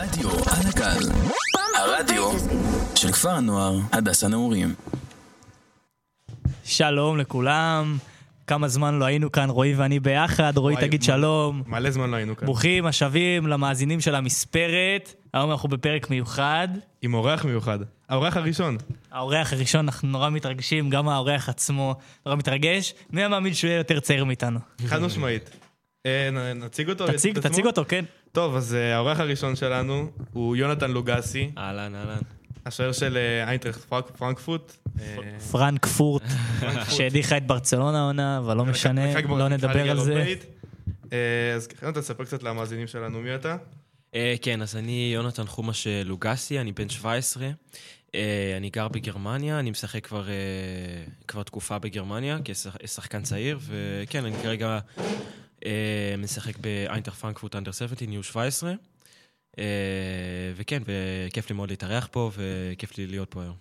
רדיו על הגל, הרדיו של כפר הנוער הדס הנעורים. שלום לכולם, כמה זמן לא היינו כאן, רועי ואני ביחד, רועי וואי, תגיד מ- שלום. מלא זמן לא היינו כאן. ברוכים השבים למאזינים של המספרת, היום אנחנו בפרק מיוחד. עם אורח מיוחד. האורח הראשון. האורח הראשון, אנחנו נורא מתרגשים, גם האורח עצמו נורא מתרגש. מי המאמין שהוא יהיה יותר צעיר מאיתנו? חד משמעית. אה, נ- נציג אותו? תציג? תציג אותו, כן. טוב, אז אה, האורח הראשון שלנו הוא יונתן לוגסי, אהלן, אהלן. השוער של אה, איינטרכט פרנק- פרנקפורט. אה, פרנקפורט, שהדיחה את ברצלונה העונה, אבל לא משנה, משחק לא נדבר על זה. האירופאית. אה, אז יונתן, תספר קצת למאזינים שלנו מי אתה. אה, כן, אז אני יונתן חומש אה, לוגסי, אני בן 17. אה, אני גר בגרמניה, אני משחק כבר, אה, כבר תקופה בגרמניה כשחקן צעיר, וכן, אני כרגע אה, משחק באיינטר פרנקפורט אנדר 17, ניו 17. אה, וכן, וכיף לי מאוד להתארח פה, וכיף לי להיות פה היום.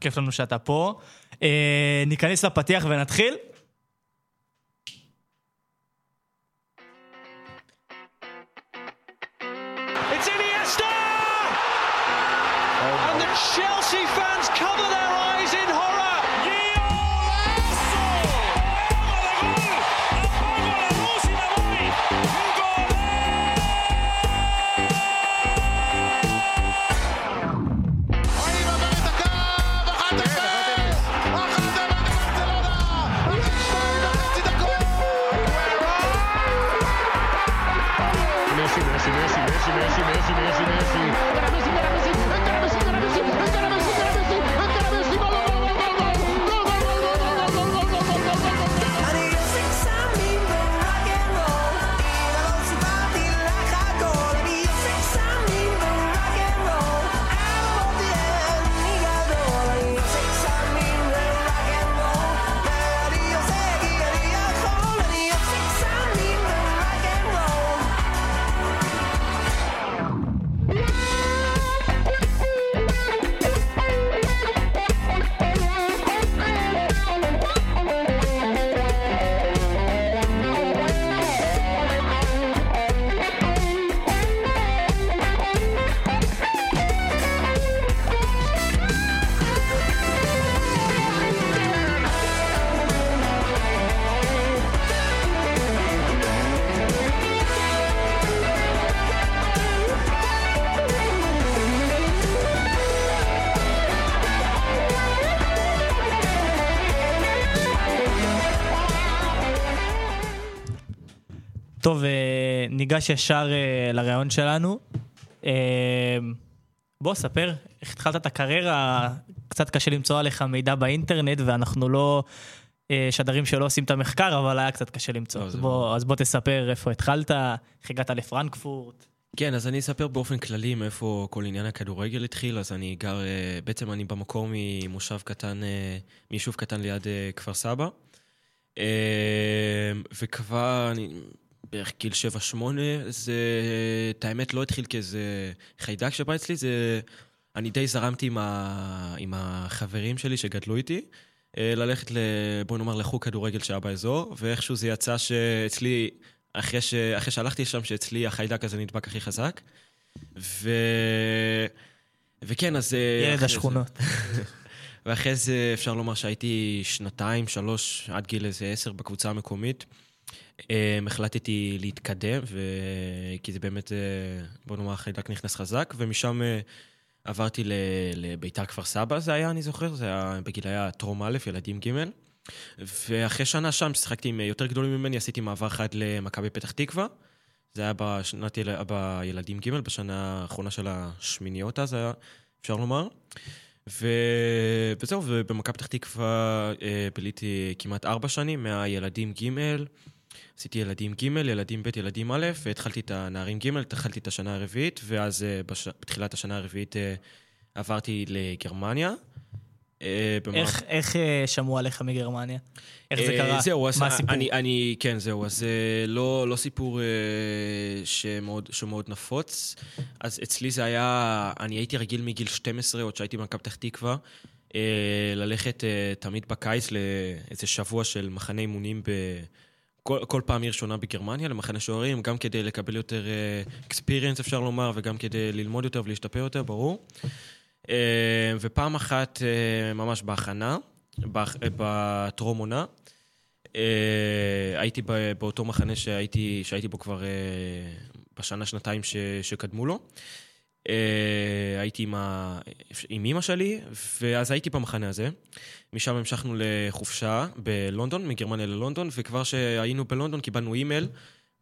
כיף לנו שאתה פה. אה, ניכנס לפתיח ונתחיל. Chelsea fans cover their eyes ניגש ישר אה, לרעיון שלנו. אה, בוא, ספר, איך התחלת את הקריירה, קצת קשה למצוא עליך מידע באינטרנט, ואנחנו לא אה, שדרים שלא עושים את המחקר, אבל היה קצת קשה למצוא. לא, אז זה בוא, אז בוא תספר איפה התחלת, איך הגעת לפרנקפורט. כן, אז אני אספר באופן כללי מאיפה כל עניין הכדורגל התחיל. אז אני גר, אה, בעצם אני במקור ממושב קטן, אה, מיישוב קטן ליד אה, כפר סבא. אה, וכבר, אני, בערך גיל 7-8, זה, את האמת לא התחיל כאיזה חיידק שבא אצלי, זה, אני די זרמתי עם, ה, עם החברים שלי שגדלו איתי. אה, ללכת, ל, בוא נאמר, לחוג כדורגל שהיה באזור, ואיכשהו זה יצא שאצלי, אחרי, ש, אחרי שהלכתי לשם, שאצלי החיידק הזה נדבק הכי חזק. ו... וכן, אז... אה, ילד השכונות. זה, ואחרי זה אפשר לומר שהייתי שנתיים, שלוש, עד גיל איזה עשר בקבוצה המקומית. אה, החלטתי להתקדם, ו... כי זה באמת, אה, בוא נאמר, החיידק נכנס חזק, ומשם אה, עברתי ל... לביתר כפר סבא, זה היה, אני זוכר, זה היה בגילאי הטרום א', ילדים ג'. ואחרי שנה שם, שיחקתי עם יותר גדולים ממני, עשיתי מעבר אחד למכבי פתח תקווה. זה היה בשנת יל... בילדים ג', בשנה האחרונה של השמיניות אז, היה, אפשר לומר. ו... וזהו, ובמכבי פתח תקווה אה, ביליתי כמעט ארבע שנים, מהילדים ג', עשיתי ילדים ג', ילדים ב', ילדים א', והתחלתי את הנערים ג', התחלתי את השנה הרביעית, ואז אה, בש... בתחילת השנה הרביעית אה, עברתי לגרמניה. אה, במעבר- איך, איך שמעו עליך מגרמניה? איך זה קרה? זהו, אז מה הסיפור? אני, אני, כן, זהו, אז אה, לא, לא סיפור שמאוד, שמאוד נפוץ. אז אצלי זה היה, אני הייתי רגיל מגיל 12, עוד שהייתי במכבי פתח תקווה, ללכת תמיד בקיץ לאיזה שבוע של מחנה אימונים כל, כל פעם עיר שונה בגרמניה למחנה שוערים, גם כדי לקבל יותר אקספיריאנס אפשר לומר, וגם כדי ללמוד יותר ולהשתפר יותר, ברור. אה, ופעם אחת, אה, ממש בהכנה, אה, בטרום עונה, אה, הייתי ב- באותו מחנה שהייתי, שהייתי בו כבר אה, בשנה, שנתיים שקדמו לו. אה, הייתי עם, ה... עם אימא שלי, ואז הייתי במחנה הזה. משם המשכנו לחופשה בלונדון, מגרמניה ללונדון, וכבר שהיינו בלונדון קיבלנו אימייל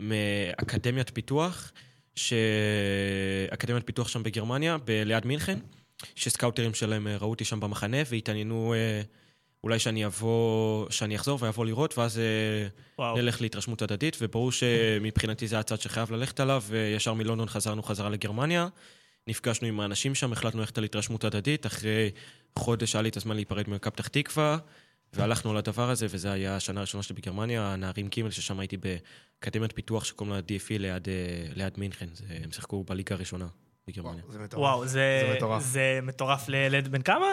מאקדמיית פיתוח, ש... אקדמיית פיתוח שם בגרמניה, ב- ליד מינכן, שסקאוטרים שלהם אה, ראו אותי שם במחנה והתעניינו אה, אולי שאני אבוא, שאני אחזור ואבוא לראות, ואז וואו. נלך להתרשמות הדדית, וברור שמבחינתי זה הצד שחייב ללכת עליו, וישר מלונדון חזרנו חזרה לגרמניה. נפגשנו עם האנשים שם, החלטנו ללכת על התרשמות הדדית, אחרי חודש היה לי את הזמן להיפרד ממכבי פתח תקווה, והלכנו על הדבר הזה, וזה היה השנה הראשונה שלי בגרמניה, הנערים ג' ששם הייתי באקדמיית פיתוח שקוראים לה DFE ליד, אה, ליד מינכן, זה, הם שיחקו בליגה הראשונה בגרמניה. זה מטורף. וואו, זה זה מטורף. זה מטורף לילד בן כמה?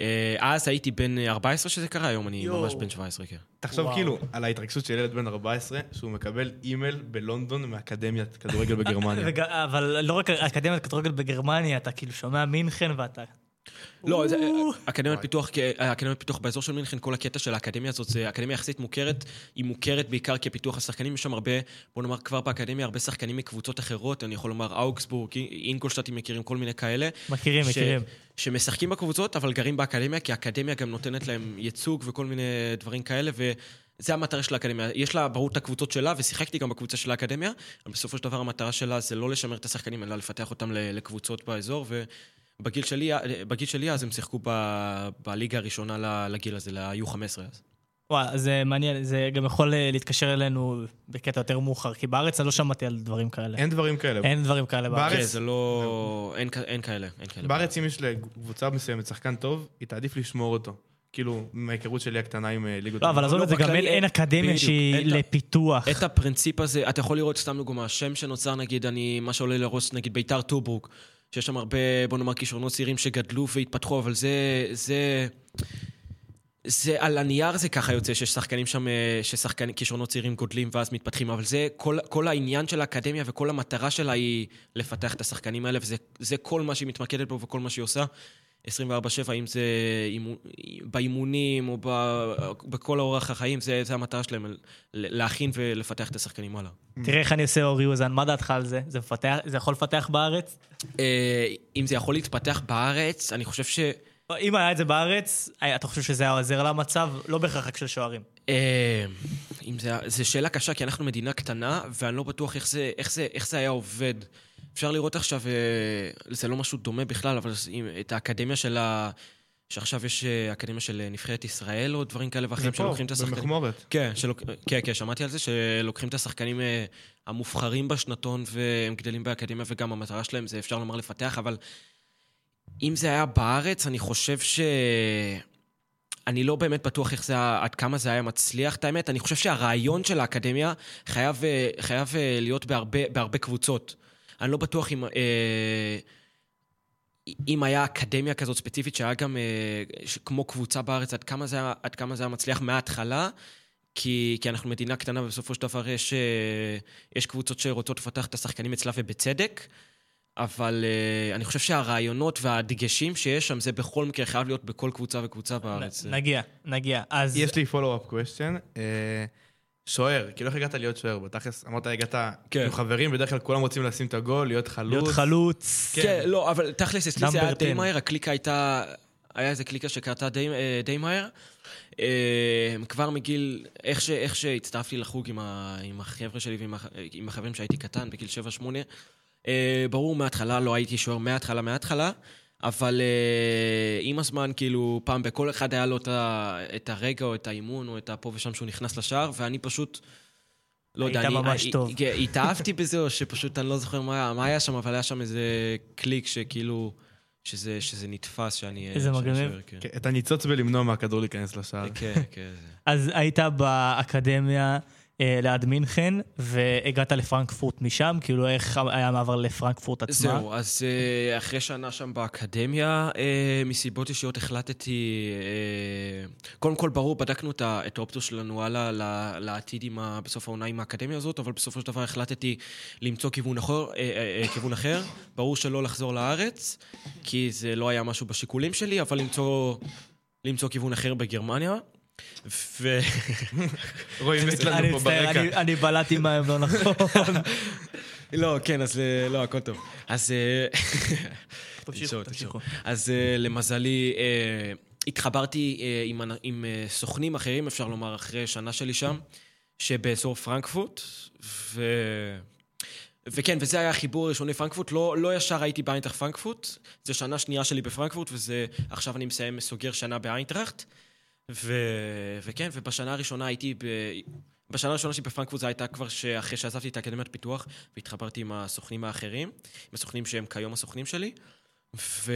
אה, אז הייתי בן 14 שזה קרה, היום אני. ממש בן 17, כן. תחשוב וואו. כאילו על ההתרגשות של ילד בן 14, שהוא מקבל אימייל בלונדון מאקדמיית כדורגל בגרמניה. אבל לא רק אקדמיית כדורגל בגרמניה, אתה כאילו שומע מינכן ואתה... לא, זה, או. אקדמיית פיתוח, אקדמיית פיתוח באזור של מינכן, כל הקטע של האקדמיה הזאת, זה אקדמיה יחסית מוכרת, היא מוכרת בעיקר כפיתוח השחקנים, יש שם הרבה, בוא נאמר כבר באקדמיה, הרבה שחקנים מקבוצות אחרות, אני יכול לומר אוגסבורג, אינגולשטאטים מכירים, כל מיני כאלה. מכירים, ש- מכירים. שמשחקים בקבוצות, אבל גרים באקדמיה, כי האקדמיה גם נותנת להם ייצוג וכל מיני דברים כאלה, וזה המטרה של האקדמיה. יש לה ברור את הקבוצות שלה, ושיחקתי גם בקבוצה של האקדמיה, אבל בסופו של דבר המטרה שלה זה לא לשמר את השחקנים, אלא לפתח אותם לקבוצות באזור, ובגיל שלי, בגיל שלי אז הם שיחקו ב- בליגה הראשונה לגיל הזה, ל-U15 אז. וואי, זה מעניין, זה גם יכול אה, להתקשר אלינו בקטע יותר מאוחר, כי בארץ אני לא שמעתי על דברים כאלה. אין דברים כאלה. אין דברים כאלה בארץ. כן, זה לא... אין אין כאלה, אין כאלה. בארץ אם יש לקבוצה מסוימת שחקן טוב, היא תעדיף לשמור אותו. כאילו, מההיכרות שלי הקטנה עם אה, ליגות... לא, אבל עזוב לא, את זה, גם בכללי אין- אקדמיה שהיא לפיתוח. את הפרינציפ הזה, אתה יכול לראות סתם דוגמה, השם שנוצר נגיד, אני, מה שעולה לראש נגיד ביתר טורבורג, שיש שם הרבה, בוא נאמר, כישרונות צעירים שגדלו והתפתחו, אבל זה, זה, זה על הנייר זה ככה יוצא, שיש שחקנים שם, אה, ששחקנים, כישרונות צעירים גודלים ואז מתפתחים, אבל זה, כל, כל העניין של האקדמיה וכל המטרה שלה היא לפתח את השחקנים האלה, וזה זה כל מה שהיא מתמקדת בו וכל מה שהיא עושה. 24-7, אם זה אימו- באימונים או ב- בכל אורח החיים, זה, זה המטרה שלהם, להכין ולפתח את השחקנים הלאה. תראה איך אני עושה אורי אוזן, מה דעתך על זה? זה מפתח- זה יכול לפתח בארץ? אה, אם זה יכול להתפתח בארץ, אני חושב ש... אם היה את זה בארץ, היה- אתה חושב שזה היה עוזר למצב? לא בהכרח רק של שוערים. אה, אם זה, זו שאלה קשה, כי אנחנו מדינה קטנה, ואני לא בטוח איך זה, איך זה, איך זה היה עובד. אפשר לראות עכשיו, אה, זה לא משהו דומה בכלל, אבל את האקדמיה של ה... שעכשיו יש אה, אקדמיה של נבחרת ישראל, או דברים כאלה זה ואחרים, פה, שלוקחים את השחקנים. במכמורת. כן, שלוק... כן, כן, שמעתי על זה, שלוקחים את השחקנים אה, המובחרים בשנתון והם גדלים באקדמיה, וגם המטרה שלהם זה אפשר לומר לפתח, אבל אם זה היה בארץ, אני חושב ש... אני לא באמת בטוח איך זה, היה- עד כמה זה היה מצליח, את האמת. אני חושב שהרעיון של האקדמיה חייב, אה, חייב אה, להיות בהרבה, בהרבה קבוצות. אני לא בטוח אם... אה, אם היה אקדמיה כזאת ספציפית שהיה גם אה, כמו קבוצה בארץ, עד כמה זה היה, עד כמה זה היה מצליח מההתחלה, כי, כי אנחנו מדינה קטנה ובסופו של דבר יש, אה, יש קבוצות שרוצות לפתח את השחקנים אצלה ובצדק, אבל אה, אני חושב שהרעיונות והדגשים שיש שם, זה בכל מקרה חייב להיות בכל קבוצה וקבוצה בארץ. נ- נגיע, נגיע. אז... יש לי follow-up question. אה, שוער, כאילו איך הגעת להיות שוער? בתכלס, אמרת הגעת כן. עם חברים, בדרך כלל כולם רוצים לשים את הגול, להיות חלוץ. להיות חלוץ. כן, לא, אבל תכלס, אצלי זה היה די 10. מהר, הקליקה הייתה... היה איזה קליקה שקרתה די, אה, די מהר. אה, כבר מגיל, איך, ש, איך שהצטרפתי לחוג עם, ה, עם החבר'ה שלי ועם הח- עם החברים שהייתי קטן, בגיל 7-8, אה, ברור, מההתחלה לא הייתי שוער מההתחלה, מההתחלה, אבל אה, עם הזמן, כאילו, פעם בכל אחד היה לו את, ה, את הרגע או את האימון או את הפה ושם שהוא נכנס לשער, ואני פשוט... לא יודע, היית אני ממש אני- טוב. כן, התאהבתי בזה, או שפשוט אני לא זוכר מה, מה היה שם, אבל היה שם איזה קליק שכאילו, שזה, שזה נתפס שאני... איזה שאני מגניב. כן. כן, את הניצוץ בלמנוע מהכדור להיכנס לשער. כן, כן. אז היית באקדמיה, אה, ליד מינכן, והגעת לפרנקפורט משם, כאילו איך היה המעבר לפרנקפורט עצמה? זהו, אז אה, אחרי שנה שם באקדמיה, אה, מסיבות אישיות החלטתי... אה, קודם כל, ברור, בדקנו את האופציות שלנו הלאה לעתיד עם בסוף העונה עם האקדמיה הזאת, אבל בסופו של דבר החלטתי למצוא כיוון אחר, אה, אה, אה, כיוון אחר. ברור שלא לחזור לארץ, כי זה לא היה משהו בשיקולים שלי, אבל למצוא, למצוא כיוון אחר בגרמניה. ו... רואים את אני לנו פה ברקע. אני- בלעתי מהם לא נכון. לא, כן, אז לא, הכל טוב. אז... אה, תמשיכו, תמשיכו. אז אה, למזלי, אה, התחברתי עם, סוכנים אחרים, אפשר לומר, אחרי שנה שלי שם, שבאזור פרנקפורט, ו... וכן, וזה היה החיבור הראשון לפרנקפורט. לא, לא ישר הייתי באיינטראכט פרנקפורט, זו שנה שנייה שלי בפרנקפורט, וזה... עכשיו אני מסיים, סוגר שנה באיינטראכט. ו... וכן, ובשנה הראשונה הייתי ב... בשנה הראשונה שלי בפרנקפורט זו הייתה כבר שאחרי שעזבתי את האקדמיית פיתוח והתחברתי עם הסוכנים האחרים, עם הסוכנים שהם כיום הסוכנים שלי. ו...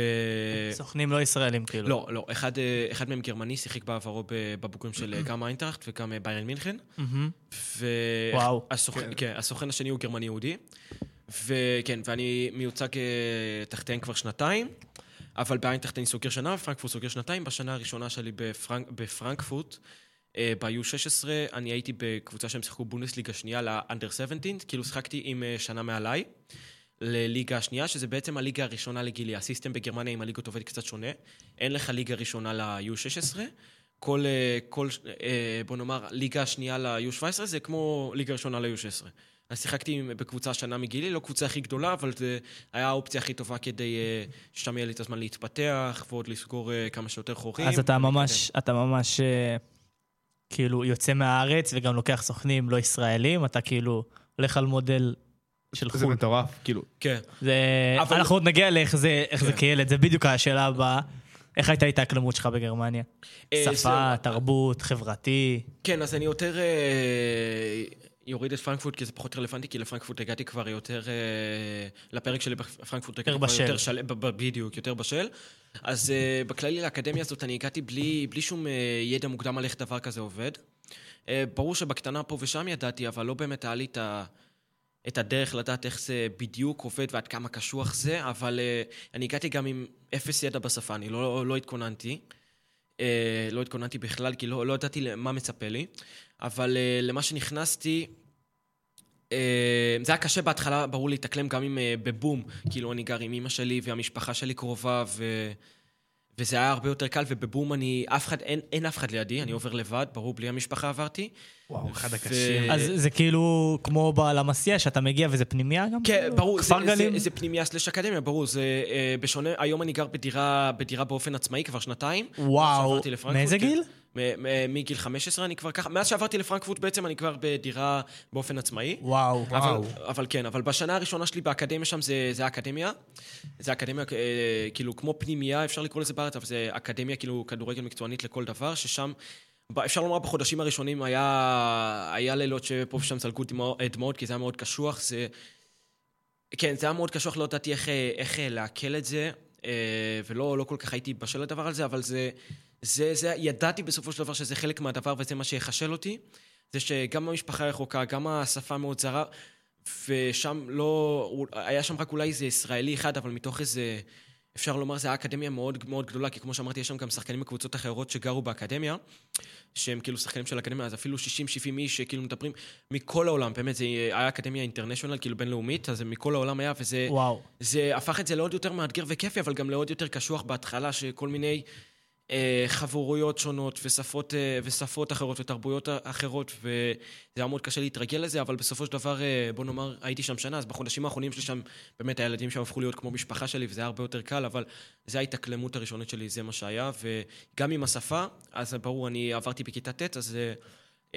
סוכנים לא ישראלים, כאילו. לא, לא, אחד, אחד מהם גרמני, שיחק בעברו בבוגרים של גם איינטראכט וגם אה, ביירן מינכן. ו... וואו. הסוכן, כן. הסוכן השני הוא גרמני יהודי. וכן, ואני מיוצג אה, תחתיהם כבר שנתיים, אבל באיינטראכט אני סוגר שנה, בפרנקפורט סוגר שנתיים. בשנה הראשונה שלי בפרנק, בפרנקפורט, אה, ב-U16, אני הייתי בקבוצה שהם שיחקו בונדסליגה שנייה ל-Under 17, כאילו שיחקתי עם אה, שנה מעליי. לליגה השנייה, שזה בעצם הליגה הראשונה לגילי. הסיסטם בגרמניה עם הליגות עובד קצת שונה. אין לך ליגה ראשונה ל-U16. כל, אה, כל, בוא נאמר, ליגה השנייה ל-U17 זה כמו ליגה ראשונה ל-U16. אז שיחקתי בקבוצה שנה מגילי, לא קבוצה הכי גדולה, אבל זה היה האופציה הכי טובה כדי אה, ששם יהיה לי את הזמן להתפתח, ועוד לסגור אה, כמה שיותר חורים. אז אתה. ממש, אתה ממש אה, כאילו יוצא מהארץ וגם לוקח סוכנים לא ישראלים, אתה כאילו הולך על מודל של זה חו"ל. מטורף, כאילו. זה... אבל- אנחנו עוד נגיע לאיך זה, איך זה כן. כילד, זה בדיוק השאלה הבאה. איך הייתה ההתאקלמות שלך בגרמניה? שפה. תרבות, חברתי. כן, אז אני יותר יוריד את פרנקפורט, כי זה פחות רלוונטי, כי לפרנקפורט הגעתי כבר יותר... אה, לפרק שלי בפרנקפורט הגעתי כבר. יותר של... ב- ב- בדיוק, יותר בשל. אז אה, בכללי לאקדמיה הזאת אני הגעתי בלי, בלי שום אה, ידע מוקדם על איך דבר כזה עובד. ברור שבקטנה פה ושם ידעתי, אבל לא באמת היה לי את ה... את הדרך לדעת איך זה בדיוק עובד ועד כמה קשוח זה, אבל uh, אני הגעתי גם עם אפס ידע בשפה, אני לא, לא התכוננתי. Uh, לא התכוננתי בכלל, כי לא, לא ידעתי מה מצפה לי. אבל uh, למה שנכנסתי, uh, זה היה קשה בהתחלה, ברור להתאקלם גם עם uh, בבום. כאילו, אני גר עם אמא שלי והמשפחה שלי קרובה, ו... וזה היה הרבה יותר קל, ובבום אני, אף אחד, אין, אין אף אחד לידי, אני עובר לבד, ברור, בלי המשפחה עברתי. וואו, אחד ו- הקשים. אז זה כאילו כמו בלמסיע, שאתה מגיע וזה פנימייה גם? כן, כאילו? ברור, זה, גלים? זה, זה פנימייה סלש אקדמיה, ברור, זה אה, בשונה, היום אני גר בדירה, בדירה באופן עצמאי כבר שנתיים. וואו, מאיזה כן. גיל? מ- מגיל 15 אני כבר ככה, מאז שעברתי לפרנקפורט בעצם אני כבר בדירה באופן עצמאי. וואו. וואו. אבל, אבל כן, אבל בשנה הראשונה שלי באקדמיה שם זה, זה אקדמיה. זה אקדמיה אה, כאילו כמו פנימייה, אפשר לקרוא לזה בארץ, אבל זה אקדמיה כאילו כדורגל מקצוענית לכל דבר, ששם, אפשר לומר בחודשים הראשונים היה, היה לילות שפה ושם זלגו דמעות, כי זה היה מאוד קשוח, זה... כן, זה היה מאוד קשוח, לא ידעתי איך, אה, איך אה, לעכל את זה, ולא לא כל כך הייתי בשל לדבר הזה, אבל זה, זה, זה, ידעתי בסופו של דבר שזה חלק מהדבר וזה מה שיחשל אותי. זה שגם המשפחה רחוקה, גם השפה מאוד זרה, ושם לא... היה שם רק אולי איזה ישראלי אחד, אבל מתוך איזה... אפשר לומר, זו הייתה אקדמיה מאוד מאוד גדולה, כי כמו שאמרתי, יש שם גם שחקנים מקבוצות אחרות שגרו באקדמיה, שהם כאילו שחקנים של אקדמיה, אז אפילו 60-70 איש שכאילו מדברים מכל העולם, באמת, זה היה אקדמיה אינטרנשיונל, כאילו בינלאומית, אז זה מכל העולם היה, וזה... וואו. זה הפך את זה לעוד יותר מאתגר וכיפי, אבל גם לעוד יותר קשוח בהתחלה, שכל מיני אה, חברויות שונות ושפות, אה, ושפות אחרות ותרבויות אחרות, וזה היה מאוד קשה להתרגל לזה, אבל בסופו של דבר, אה, בוא נאמר, הייתי שם שנה, אז בחודשים האחרונים שלי שם, באמת הילדים שם הפכו להיות כמו משפחה שלי, וזה היה הרבה יותר קל, אבל זו ההתאקלמות הראשונית שלי, זה מה שהיה, וגם עם השפה, אז ברור, אני עברתי בכיתה ט', אז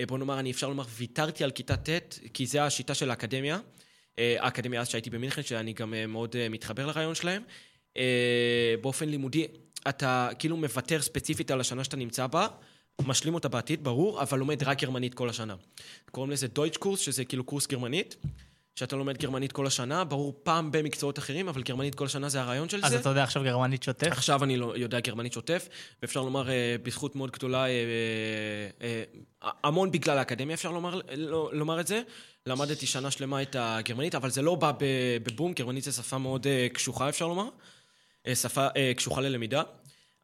בוא נאמר, אני אפשר לומר, ויתרתי על כיתה ט', כי זה השיטה של האקדמיה. האקדמיה אז שהייתי במינכן, שאני גם מאוד מתחבר לרעיון שלהם. באופן לימודי, אתה כאילו מוותר ספציפית על השנה שאתה נמצא בה, משלים אותה בעתיד, ברור, אבל לומד רק גרמנית כל השנה. קוראים לזה דויטש קורס, שזה כאילו קורס גרמנית, שאתה לומד גרמנית כל השנה, ברור פעם במקצועות אחרים, אבל גרמנית כל השנה זה הרעיון של אז זה. אתה יודע עכשיו גרמנית שוטף? עכשיו אני לא יודע גרמנית שוטף, ואפשר לומר אה, בזכות מאוד גדולה, אה, אה, אה, המון בגלל האקדמיה אפשר לומר, לא, לומר את זה. למדתי שנה שלמה את הגרמנית, אבל זה לא בא בבום, גרמנית זו שפה מאוד אה, קשוחה אפשר לומר, שפה אה, קשוחה ללמידה.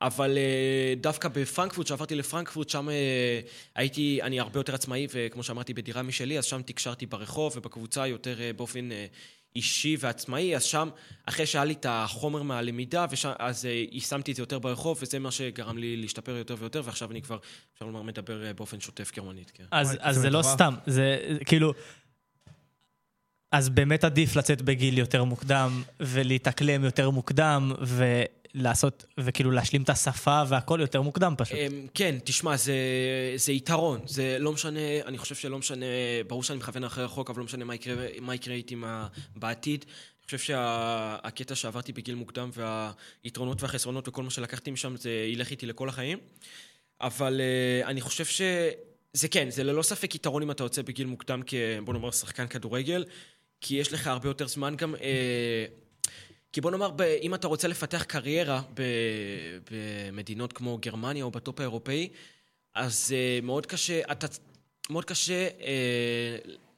אבל אה, דווקא בפרנקפורט, כשעברתי לפרנקפורט, שם אה, הייתי, אני הרבה יותר עצמאי, וכמו שאמרתי, בדירה משלי, אז שם תקשרתי ברחוב ובקבוצה יותר אה, באופן אה, אישי ועצמאי, אז שם, אחרי שהיה לי את החומר מהלמידה, ושם, אז אה, יישמתי את זה יותר ברחוב, וזה מה שגרם לי להשתפר יותר ויותר, ועכשיו אני כבר, אפשר לומר, מדבר אה, באופן שוטף גרמנית, כן. אז, אז זה זה לא. סתם, זה זה כאילו... אז באמת עדיף לצאת בגיל יותר מוקדם, ולהתאקלם יותר מוקדם, ולעשות, וכאילו להשלים את השפה והכל יותר מוקדם פשוט. אמ, כן, תשמע, זה, זה יתרון. זה לא משנה, אני חושב שלא משנה, ברור שאני מכוון אחרי החוק, אבל לא משנה מה יקרה, מה יקרה איתי מה, בעתיד. אני חושב שהקטע שעברתי בגיל מוקדם והיתרונות והחסרונות וכל מה שלקחתי משם, זה ילך איתי לכל החיים. אבל uh, אני חושב שזה כן, זה ללא ספק יתרון אם אתה יוצא בגיל מוקדם כ... בוא נאמר שחקן כדורגל, כי יש לך הרבה יותר זמן גם... Uh, כי בוא נאמר, אם אתה רוצה לפתח קריירה במדינות כמו גרמניה או בטופ האירופאי, אז uh, מאוד קשה, אתה, מאוד קשה uh,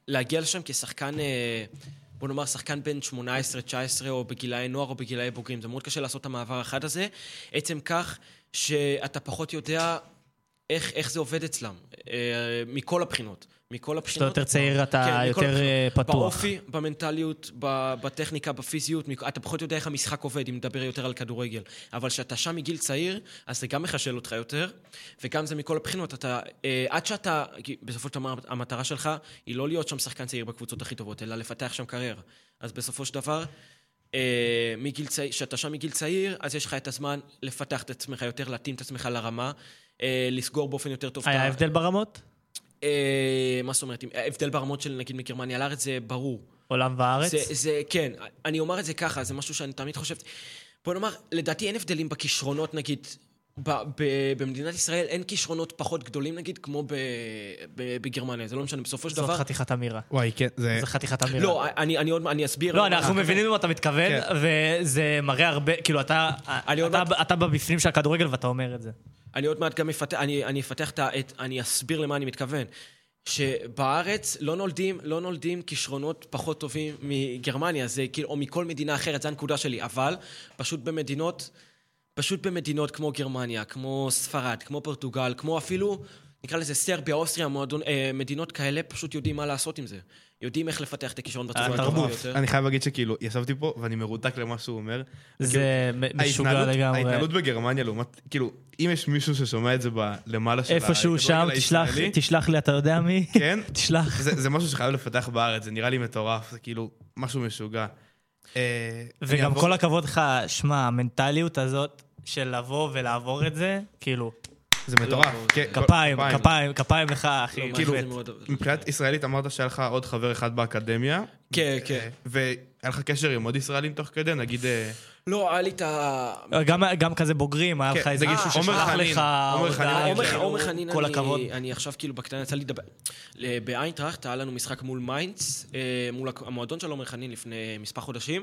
להגיע לשם כשחקן, uh, בוא נאמר, שחקן בן 18, 19, או בגילאי נוער או בגילאי בוגרים. זה מאוד קשה לעשות את המעבר האחד הזה. עצם כך שאתה פחות יודע איך, איך זה עובד אצלם, uh, מכל הבחינות. מכל כשאתה הבחינות. יותר צעיר אתה כן, יותר אה, הבחינות. פתוח. באופי, במנטליות, בטכניקה, בפיזיות, אתה פחות יודע איך המשחק עובד, אם נדבר יותר על כדורגל. אבל כשאתה שם מגיל צעיר, אז זה גם מחשל אותך יותר, וגם זה מכל הבחינות. אתה, אה, עד שאתה, בסופו של דבר המטרה שלך היא לא להיות שם שחקן צעיר בקבוצות הכי טובות, אלא לפתח שם קריירה. אז בסופו של דבר, אה, מגיל צעיר, כשאתה שם מגיל צעיר, אז יש לך את הזמן לפתח את עצמך יותר, להתאים את עצמך לרמה, אה, לסגור באופן יותר טוב היה הבדל ברמות? אה, מה זאת אומרת? ההבדל ברמות של נגיד מגרמניה לארץ זה ברור. עולם וארץ? זה, זה, כן, אני אומר את זה ככה, זה משהו שאני תמיד חושב... בוא נאמר, לדעתי אין הבדלים בכישרונות, נגיד, ב, ב, במדינת ישראל אין כישרונות פחות גדולים, נגיד, כמו ב, ב, בגרמניה. זה לא משנה, בסופו של זאת דבר... חתיכת אמירה. וואי, כן, זה... זה חתיכת אמירה. לא, אני, אני עוד... אני אסביר... לא, אנחנו מבינים למה אתה מתכוון, כן. וזה מראה הרבה, כאילו אתה, אתה, מעט- אתה בבפנים של הכדורגל ואתה אומר את זה. אני עוד מעט גם אפתח, אני, אני אפתח את ה... את- אני אסביר למה אני מתכוון. שבארץ לא נולדים, לא נולדים כישרונות פחות טובים מגרמניה, זה כאילו, או מכל מדינה אחרת, זו הנקודה שלי. אבל פשוט במדינות, פשוט במדינות כמו גרמניה, כמו ספרד, כמו פורטוגל, כמו אפילו, נקרא לזה סרביה, אוסטריה, מועדון, אה, מדינות כאלה, פשוט יודעים מה לעשות עם זה. יודעים איך לפתח את הכישרון בצורה הטובה התרבות. ביותר. אני חייב להגיד שכאילו, ישבתי פה ואני מרותק למה שהוא אומר. זה מ- משוגע לגמרי. ההתנהלות בגרמניה לעומת, כאילו, אם יש מישהו ששומע את זה בלמעלה של איפשהו שם, תשלח, לי, אתה יודע מי? כן, תשלח. זה, זה משהו שחייב לפתח בארץ, זה נראה לי מטורף, זה כאילו משהו משוגע. אה, וגם כל הכבוד לך, שמע, המנטליות הזאת של לבוא ולעבור את זה, כאילו, זה מטורף. כן, כל- כפיים, כפיים, כפיים לך, אחי. לא, כאילו, מבחינת ישראלית אמרת שהיה לך עוד חבר אחד באקדמיה. כן, כן. והיה לך קשר עם עוד ישראלים תוך כדי, נגיד... אה, לא, היה לי את ה... גם, גם כזה בוגרים, היה כן, לך איזה מישהו ששלח חנין, לך עומר הודעה, חנין, עומר- חנין, כל הכבוד. אני עכשיו כאילו בקטנה יצא לי לדבר. באיינטראכט היה לנו משחק מול מיינץ, אה, מול המועדון של עומר חנין לפני מספר חודשים.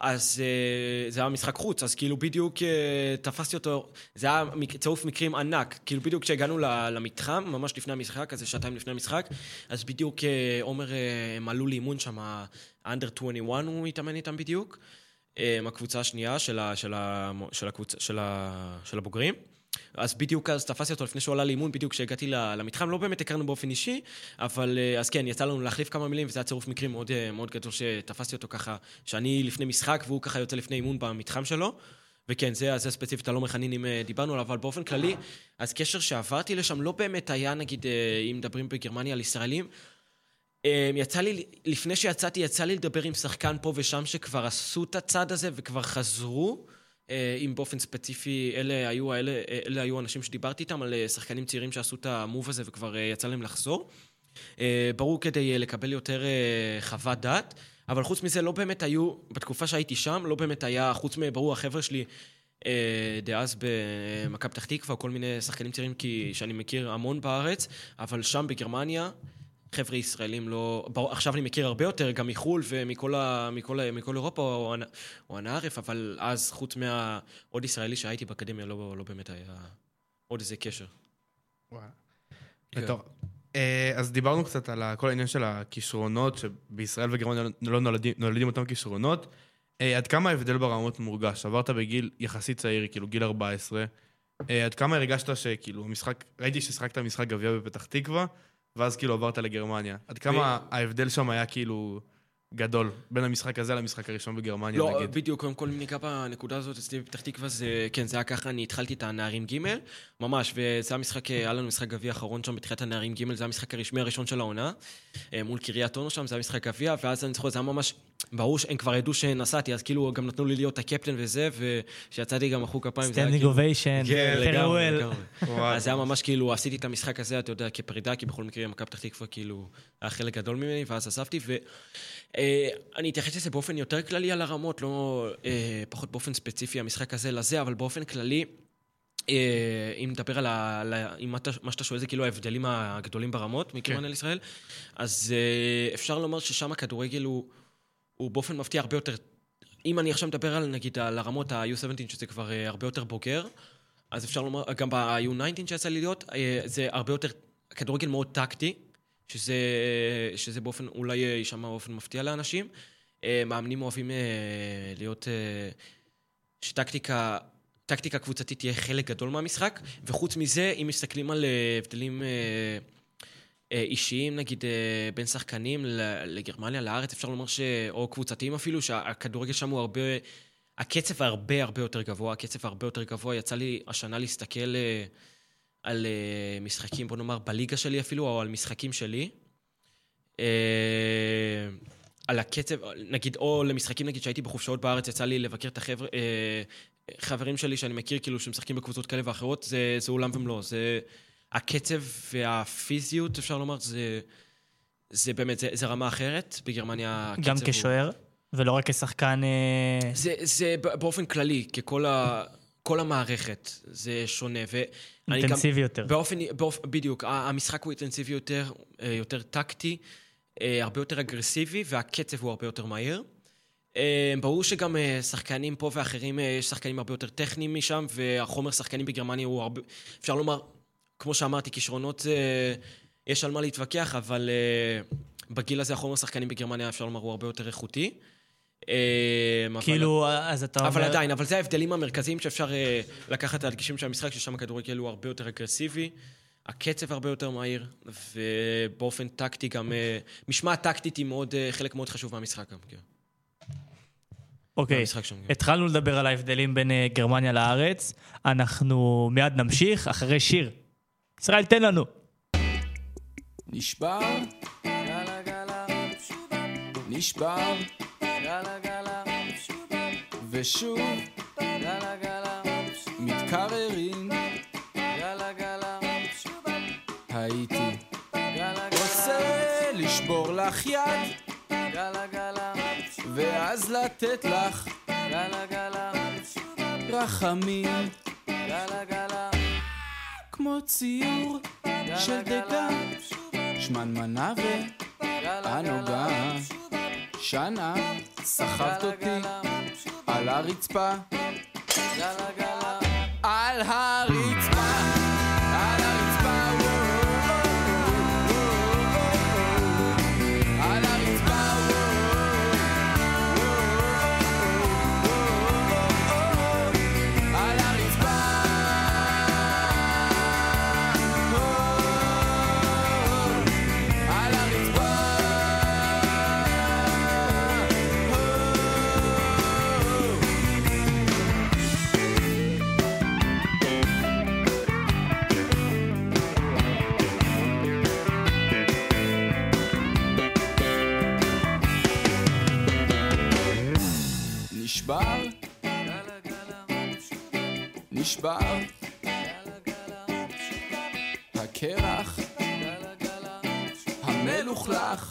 אז אה, זה היה משחק חוץ, אז כאילו בדיוק אה, תפסתי אותו, זה היה צירוף מקרים ענק. כאילו בדיוק כשהגענו למתחם, ממש לפני המשחק, איזה שעתיים לפני המשחק, אז בדיוק אה, עומר, הם עלו לאימון שם, האנדר 21 הוא התאמן איתם בדיוק. אה, הקבוצה השנייה של, ה, של, ה, של, הקבוצה, של, ה, של הבוגרים. אז בדיוק אז תפסתי אותו לפני שהוא עלה לאימון, בדיוק כשהגעתי למתחם, לא באמת הכרנו באופן אישי, אבל אה, אז כן, יצא לנו להחליף כמה מילים, וזה היה צירוף מקרים מאוד, אה, מאוד גדול שתפסתי אותו ככה, שאני לפני משחק והוא ככה יוצא לפני אימון במתחם שלו. וכן, זה, זה ספציפית הלא מכנין אה, דיברנו עליו, אבל באופן כללי, אז קשר שעברתי לשם לא באמת היה, נגיד, אם מדברים בגרמניה על ישראלים, אה, יצא לי, לפני שיצאתי, יצא לי לדבר עם שחקן פה ושם שכבר עשו את הצעד הזה וכבר חזרו. אה, אם באופן ספציפי, אלה היו, אלה, אלה היו אנשים שדיברתי איתם, על אה, שחקנים צעירים שעשו את המוב הזה וכבר אה, יצא להם לחזור. ברור כדי לקבל יותר חוות דעת, אבל חוץ מזה לא באמת היו, בתקופה שהייתי שם, לא באמת היה, חוץ מברור החבר'ה שלי דאז במכבי פתח תקווה, כל מיני שחקנים צעירים שאני מכיר המון בארץ, אבל שם בגרמניה, חבר'ה ישראלים לא... עכשיו אני מכיר הרבה יותר, גם מחו"ל ומכל ה, מכל, ה- מכל אירופה או, הנ- או הנערף, אבל אז חוץ מהעוד ישראלי שהייתי באקדמיה, לא, לא באמת היה עוד איזה קשר. וואלה. כן. אה, אז דיברנו קצת על כל העניין של הכישרונות, שבישראל וגרמניה לא נולדים, נולדים אותם כישרונות. אה, עד כמה ההבדל ברמות מורגש? עברת בגיל יחסית צעיר, כאילו גיל 14. אה, עד כמה הרגשת שכאילו המשחק, ראיתי ששיחקת משחק גביע בפתח תקווה, ואז כאילו עברת לגרמניה. עד כמה ההבדל שם היה כאילו גדול, בין המשחק הזה למשחק הראשון בגרמניה, לא, נגיד? בדיוק, קודם כל ניגע בנקודה הזאת אצלי בפתח תקווה, זה, כן, זה היה ככה, אני התחלתי את הנערים ג', ממש, וזה המשחק, היה לנו משחק גביע האחרון שם בתחילת הנערים ג', זה המשחק הרשמי הראשון של העונה, אה, מול קריית אונו שם, זה היה משחק גביע, ואז אני זוכר, זה היה ממש, ברור שהם כבר ידעו שנסעתי, אז כאילו גם נתנו לי להיות הקפטן וזה, וכשיצאתי גם מחאו כפיים, זה היה standing כאילו... ovation, כן, לגמרי, farewell. אז זה היה ממש כאילו, עשיתי את המשחק הזה, אתה יודע, כפרידה, כי בכל מקרה מכבי פתח תקווה כאילו היה חלק גדול ממני, ואז עזבתי, ואני אתייחס לזה באופן יותר כללי על הרמות, לא אה, פחות באופן ספציפי המשחק הזה לזה, אבל באופן כללי, אה, אם נדבר על ה... על ה- אם אתה- מה שאתה שואל זה כאילו ההבדלים הגדולים ברמות מגרמניה לישראל, אז אה, אפשר לומר ששם הכדורגל הוא, הוא באופן מפתיע הרבה יותר... אם אני עכשיו מדבר על, נגיד, על הרמות ה-U17, שזה כבר אה, הרבה יותר בוגר, אז אפשר לומר, גם ב-U19 שיצא לי להיות, אה, זה הרבה יותר, כדורגל מאוד טקטי, שזה, שזה באופן, אולי אה, יישמע באופן מפתיע לאנשים. אה, מאמנים אוהבים אה, להיות, אה, שטקטיקה, טקטיקה קבוצתית תהיה חלק גדול מהמשחק, וחוץ מזה, אם מסתכלים על אה, הבדלים אה, אה, אישיים, נגיד, אה, בין שחקנים לגרמניה, לארץ, אפשר לומר ש... או קבוצתיים אפילו, שהכדורגל שם הוא הרבה... הקצב הרבה הרבה יותר גבוה, הקצב הרבה יותר גבוה. יצא לי השנה להסתכל אה, על אה, משחקים, בוא נאמר, בליגה שלי אפילו, או על משחקים שלי. על הקצב, נגיד, או למשחקים, נגיד, שהייתי בחופשות בארץ, יצא לי לבקר את החבר'ה, אה, חברים שלי שאני מכיר, כאילו, שמשחקים בקבוצות כאלה ואחרות, זה, זה עולם ומלואו. זה... הקצב והפיזיות, אפשר לומר, זה... זה באמת, זה, זה רמה אחרת. בגרמניה הקצב גם הוא... כשוער, ולא רק כשחקן... אה, זה, זה באופן כללי, ככל ה... כל המערכת, זה שונה. ואני גם... אינטנסיבי יותר. באופן, באופ... בדיוק, המשחק הוא אינטנסיבי יותר, אה, יותר טקטי, אה, הרבה יותר אגרסיבי, והקצב הוא הרבה יותר מהיר. ברור שגם שחקנים פה ואחרים, יש שחקנים הרבה יותר טכניים משם, והחומר שחקנים בגרמניה הוא הרבה... אפשר לומר, כמו שאמרתי, כישרונות זה... יש על מה להתווכח, אבל אה, בגיל הזה החומר שחקנים בגרמניה, אפשר לומר, הוא הרבה יותר איכותי. אה, אבל- כאילו, אז אתה אומר... אבל עדיין, אבל זה ההבדלים המרכזיים שאפשר אה, לקחת על הדגשים של המשחק, ששם הכדורגל הוא הרבה יותר אגרסיבי, הקצב הרבה יותר מהיר, ובאופן טקטי גם... אה, משמעת טקטית היא מאוד, אה, חלק מאוד חשוב מהמשחק גם, כן. אוקיי, שם, כן. התחלנו לדבר על ההבדלים בין אה, גרמניה לארץ. אנחנו מיד נמשיך אחרי שיר. ישראל, תן לנו. נשבר, גלה גלה, נשבר, גלה גלה, ושוב, גלה גלה, מתקררים, גלה גלה, הייתי. רוצה לשבור לך יד, גלה גלה, ואז לתת לך, גלה גלה, רחמים, גלה גלה, כמו ציור של דגה. שמנמנה וענוגה שנה סחבת אותי על הרצפה. על הרצפה נשבר הקרח המלוכלך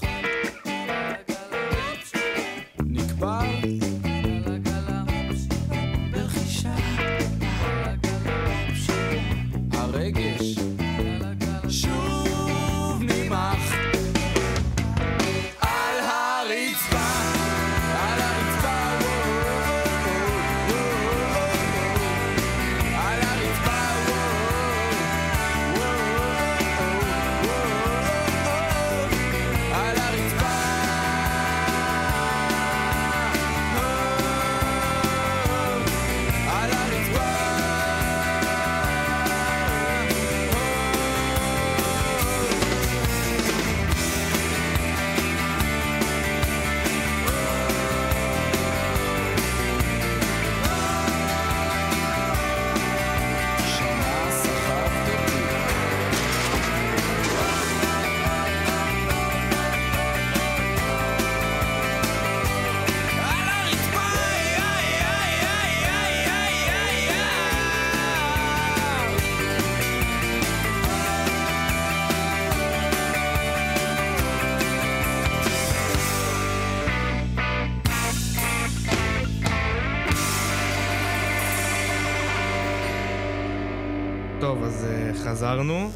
חזרנו.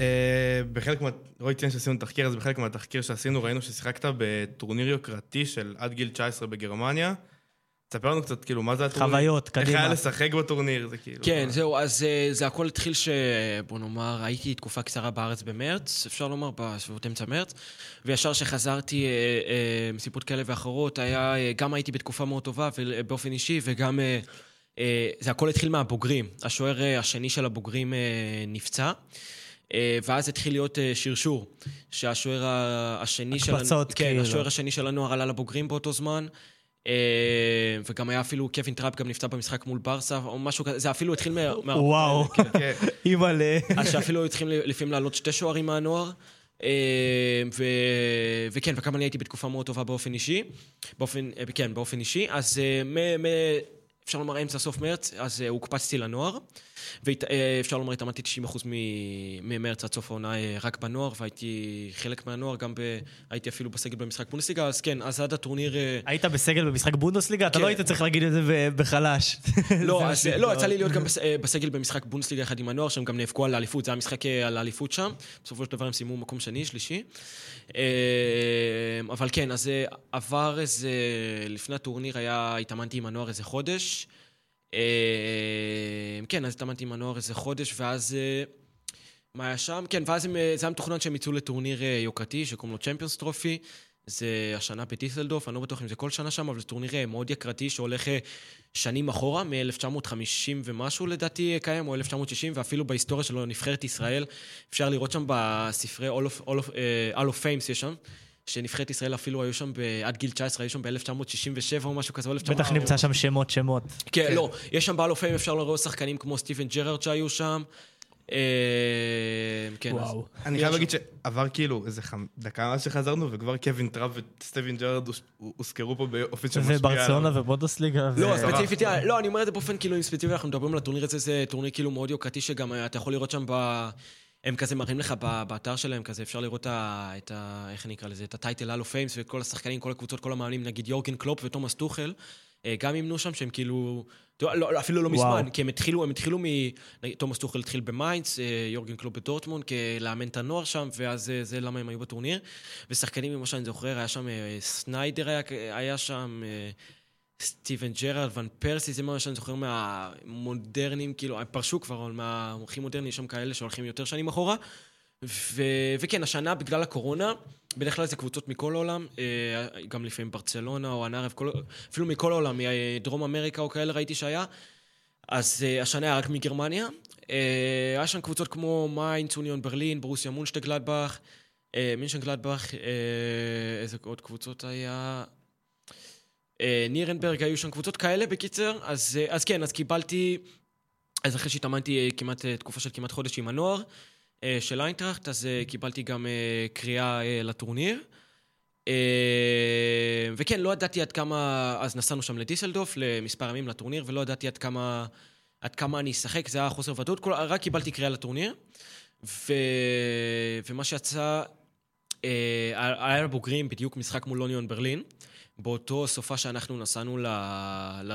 אה, בחלק מה... רועי ציין שעשינו תחקיר, אז בחלק מהתחקיר שעשינו ראינו ששיחקת בטורניר יוקרתי של עד גיל 19 בגרמניה. תספר לנו קצת, כאילו, מה זה הטורניר? חוויות, איך קדימה. היה לשחק בטורניר? זה כאילו... כן, זהו, אז אה, זה הכל התחיל ש... בוא נאמר, הייתי תקופה קצרה בארץ במרץ, אפשר לומר, בסביבות אמצע מרץ, וישר שחזרתי אה, מסיבות כאלה ואחרות, היה, גם הייתי בתקופה מאוד טובה באופן אישי, וגם זה הכל התחיל מהבוגרים. השוער אה, השני של הבוגרים אה, נפצע. אה, ואז התחיל להיות אה, שרשור, שהשוער השני של... הקפצות, כן, כאילו. השוער השני של הנוער עלה לבוגרים באותו זמן. אה, וגם היה אפילו, קווין טראפ גם נפצע במשחק מול ברסה, או משהו כזה, זה אפילו התחיל מה... וואו. כן. כן. אימא'לה. אז שאפילו צריכים לפעמים לעלות שתי שוערים מהנוער. אה, ו... וכן, וגם אני הייתי בתקופה מאוד טובה באופן אישי. באופן, אה, כן, באופן אישי. אז אה, מ... מ... אפשר לומר אמצע סוף מרץ, אז אה, הוקפצתי לנוער. ואפשר לומר, התאמנתי 90% מ- ממרץ עד סוף העונה אה, רק בנוער, והייתי חלק מהנוער, גם ב... הייתי אפילו בסגל במשחק בונדסליגה, אז כן, אז עד הטורניר... אה, היית בסגל במשחק בונדסליגה? אתה כן. לא היית צריך להגיד את זה בחלש. לא. לא, יצא לי להיות גם בס- אה, בסגל במשחק בונדסליגה יחד עם הנוער, שהם גם נאבקו על האליפות, זה היה משחק אה, על האליפות שם. בסופו של דבר הם סיימו מקום שני, שלישי. אה, אבל כן, אז אה, עבר איזה... לפני הטורניר היה, התאמנתי עם הנוער איזה חודש. אה, כן, אז התאמנתי עם הנוער איזה חודש, ואז... אה, מה היה שם? כן, ואז הם, אה, זה היה מתוכנן שהם יצאו לטורניר אה, יוקרתי שקוראים לו צ'מפיונס טרופי. זה השנה בדיסלדורף, אני לא בטוח אם זה כל שנה שם, אבל זה טורניר מאוד יקרתי שהולך שנים אחורה, מ-1950 ומשהו לדעתי קיים, או 1960, ואפילו בהיסטוריה שלו, נבחרת ישראל, אפשר לראות שם בספרי Hall of, Hall of, אה, Hall of Fames יש שם, שנבחרת ישראל אפילו היו שם ב- עד גיל 19, היו שם ב-1967 או משהו כזה, או 1900. בטח נמצא שם שמות, שמות. כן, לא, יש שם of Fame, אפשר לראות שחקנים כמו סטיבן ג'רארד שהיו שם. אה, כן, אז... וואו. אני חייב להגיד שעבר כאילו איזה חמ- דקה מאז שחזרנו, וכבר קווין טראפ וסטיבן ג'רארד הוס- הוזכרו פה באופן שמשפיע עליו. וברצלונה ובונדסליגה. ו- לא. ספציפית, לא, אני אומר את זה באופן כאילו, אם ספציפית אנחנו מדברים על הטורניר הזה, זה טורניר כאילו מאוד יוקרתי, שגם אה, אתה יכול לראות שם ב... הם כזה מראים לך באתר שלהם, כזה אפשר לראות את ה... איך אני אקרא לזה? את ה title Hall of Fames וכל השחקנים, כל הקבוצות, כל המאמנים, נגיד יורגן קלופ ותומאס טוחל, אה, גם אימנו שם שהם כאילו... לא, לא, אפילו לא וואו. מזמן, כי הם התחילו, הם התחילו מ... תומאס טוחל התחיל במיינדס, אה, יורגן קלופ בדורטמונד, כמאמן את הנוער שם, ואז זה למה הם היו בטורניר. ושחקנים, כמו שאני זוכר, היה שם אה, סניידר היה, היה שם, סטיבן ג'רארד, ון פרסי, זה מה שאני זוכר מהמודרנים, כאילו, הם פרשו כבר, אבל מהמומחים מודרניים, יש שם כאלה שהולכים יותר שנים אחורה. ו- וכן, השנה, בגלל הקורונה, בדרך כלל זה קבוצות מכל העולם, אה, גם לפעמים ברצלונה או הנערב, כל- אפילו מכל העולם, מדרום אמריקה או כאלה ראיתי שהיה. אז אה, השנה היה רק מגרמניה. אה, היה שם קבוצות כמו מיינדס, אוניון ברלין, בורוסיה מנשן גלדבך, אה, מנשן גלדבך, איזה עוד קבוצות היה? אה, נירנברג, היו שם קבוצות כאלה, בקיצר. אז, אה, אז כן, אז קיבלתי... אז אחרי שהתאמנתי אה, כמעט, תקופה של כמעט חודש עם הנוער של איינטראכט, אז קיבלתי גם אה, קריאה אה, לטורניר. וכן, לא ידעתי עד כמה... אז נסענו שם לדיסלדוף למספר ימים לטורניר, ולא ידעתי עד כמה, עד כמה אני אשחק, זה היה חוסר ודאות, רק קיבלתי קריאה לטורניר. ו... ומה שיצא, היה לבוגרים בדיוק משחק מול לוניון ברלין, באותו סופה שאנחנו נסענו ל... ל...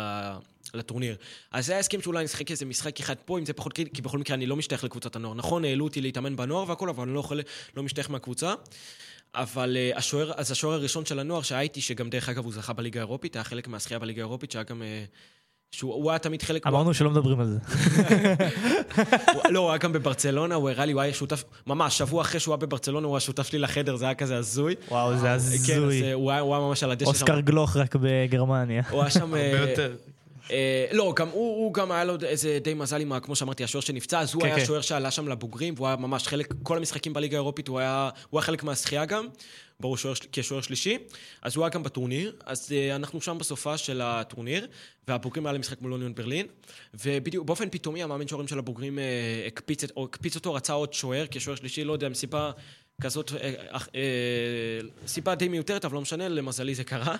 לטורניר. אז זה היה הסכם שאולי נשחק איזה משחק אחד פה, אם זה פחות קריטי, כי בכל מקרה אני לא משתייך לקבוצת הנוער. נכון, העלו אותי להתאמן בנוער והכל, אבל אני לא יכול, לא משתייך מהקבוצה. אבל uh, השוער, אז השוער הראשון של הנוער שהיה איתי, שגם דרך אגב הוא זכה בליגה האירופית, היה חלק מהזכייה בליגה האירופית, שהיה גם... Uh, שהוא הוא היה תמיד חלק... אמרנו שלא מדברים על זה. הוא- לא, הוא היה גם בברצלונה, הוא הראה לי, הוא היה שותף... ממש, שבוע אחרי שהוא היה בברצלונה, הוא היה שותף שלי לחדר, זה היה כזה הזוי. וואו, זה כן, אז הזוי. אה, הוא היה הוא היה ממש על הדשא שם. אוסקר גלוך רק בגרמניה. הוא היה שם... אה, הרבה יותר. אה, לא, גם הוא, הוא גם היה לו איזה די מזל עם, כמו שאמרתי, השוער שנפצע, אז הוא כן, היה כן. השוער שעלה שם לבוגרים, והוא היה ממש חלק, כל המשחקים בליגה האירופית, הוא היה חלק מהשחייה גם, ברור, שוער, של- כשוער שלישי, אז הוא היה גם בטורניר, אז אה, אנחנו שם בסופה של הטורניר, והבוגרים היה למשחק מול אוניון ברלין, ובדיוק, באופן פתאומי, המאמן שוערים של הבוגרים אה, הקפיץ, או הקפיץ אותו, רצה עוד שוער, כשוער שלישי, לא יודע, מסיבה... כזאת, אה, אה, אה, סיבה די מיותרת, אבל לא משנה, למזלי זה קרה,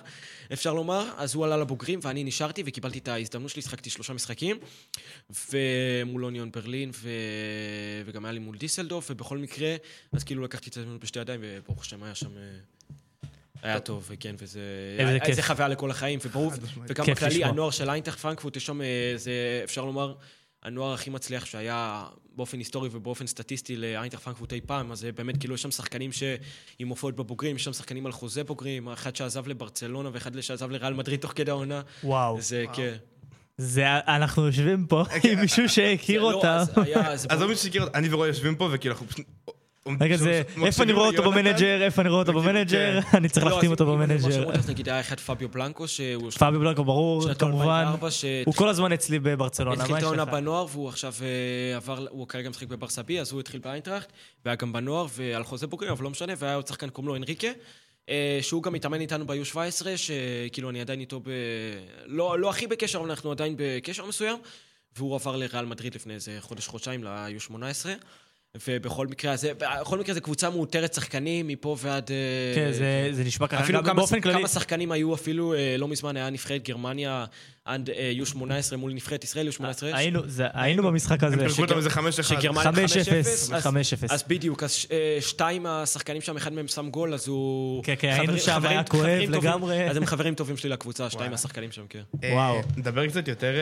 אפשר לומר. אז הוא עלה לבוגרים ואני נשארתי וקיבלתי את ההזדמנות שלי, שחקתי שלושה משחקים, ומול אוניון ברלין, ו... וגם היה לי מול דיסלדורף, ובכל מקרה, אז כאילו לקחתי את ההזדמנות בשתי ידיים, וברוך השם היה שם... אה, היה טוב, וכן, וזה... איזה היה- כיף. זה חוויה לכל החיים, וברור, וגם בכללי. הנוער של איינטראכט פרנקפורט, יש שם, אה, זה, אפשר לומר, הנוער הכי מצליח שהיה באופן היסטורי ובאופן סטטיסטי לאיינטרכט פרנקפורט אי פעם, אז אה, באמת כאילו יש שם שחקנים שעם הופעות בבוגרים, יש שם שחקנים על חוזה בוגרים, אחד שעזב לברצלונה ואחד שעזב לריאל מדריד תוך כדי העונה. וואו. זה כן. זה, אנחנו יושבים פה עם מישהו שהכיר לא, אותה. אז לא מי שהכיר, אותה, אני ורועי יושבים פה, וכאילו אנחנו פשוט... רגע, זה, איפה אני רואה אותו ליונתן, במנג'ר, איפה אני רואה אותו במנג'ר. אני צריך לא, להחתים אותו אם במנג'ר. נגיד היה אחד פביו בלנקו, שהוא פאבי בלנקו, ברור, כמובן. 2004, ש- הוא כל הזמן אצלי בברצלונה, התחיל מה את יש העונה לך? בנוער, והוא עכשיו אה, עבר, הוא כרגע משחק בברסה בי, אז הוא התחיל באיינטראכט, והיה גם בנוער, ועל חוזה בוגרים, אבל לא משנה, והיה עוד שחקן קוראים לו אנריקה, אה, שהוא גם מתאמן איתנו ב-U17, שכאילו אני עדיין איתו ב... לא, לא הכי בקשר, אבל אנחנו עדיין בקשר מסוים, והוא עבר לריאל מדריד לפני איזה חודש-חודשיים, ל-U18. ובכל מקרה, זה, בכל מקרה זו קבוצה מאותרת שחקנים מפה ועד... אה, כן, זה- זה נשמע ככה, אפילו גם כמה, באופן כללי. כמה שחקנים היו אפילו, אה, לא מזמן היה נבחרת גרמניה עד אה, U18 מול נבחרת ישראל, U18. היינו, זה- היינו במשחק הזה. הם פירקו אותם איזה 5-1. שגרמניה 5-0, 5-0. אז בדיוק, אז שתיים מהשחקנים שם, אחד מהם שם גול, אז הוא... כן, כן, חברים- היינו שם, היה כואב. לגמרי. אז הם חברים טובים שלי לקבוצה, שתיים מהשחקנים שם, כן. וואו. נדבר קצת יותר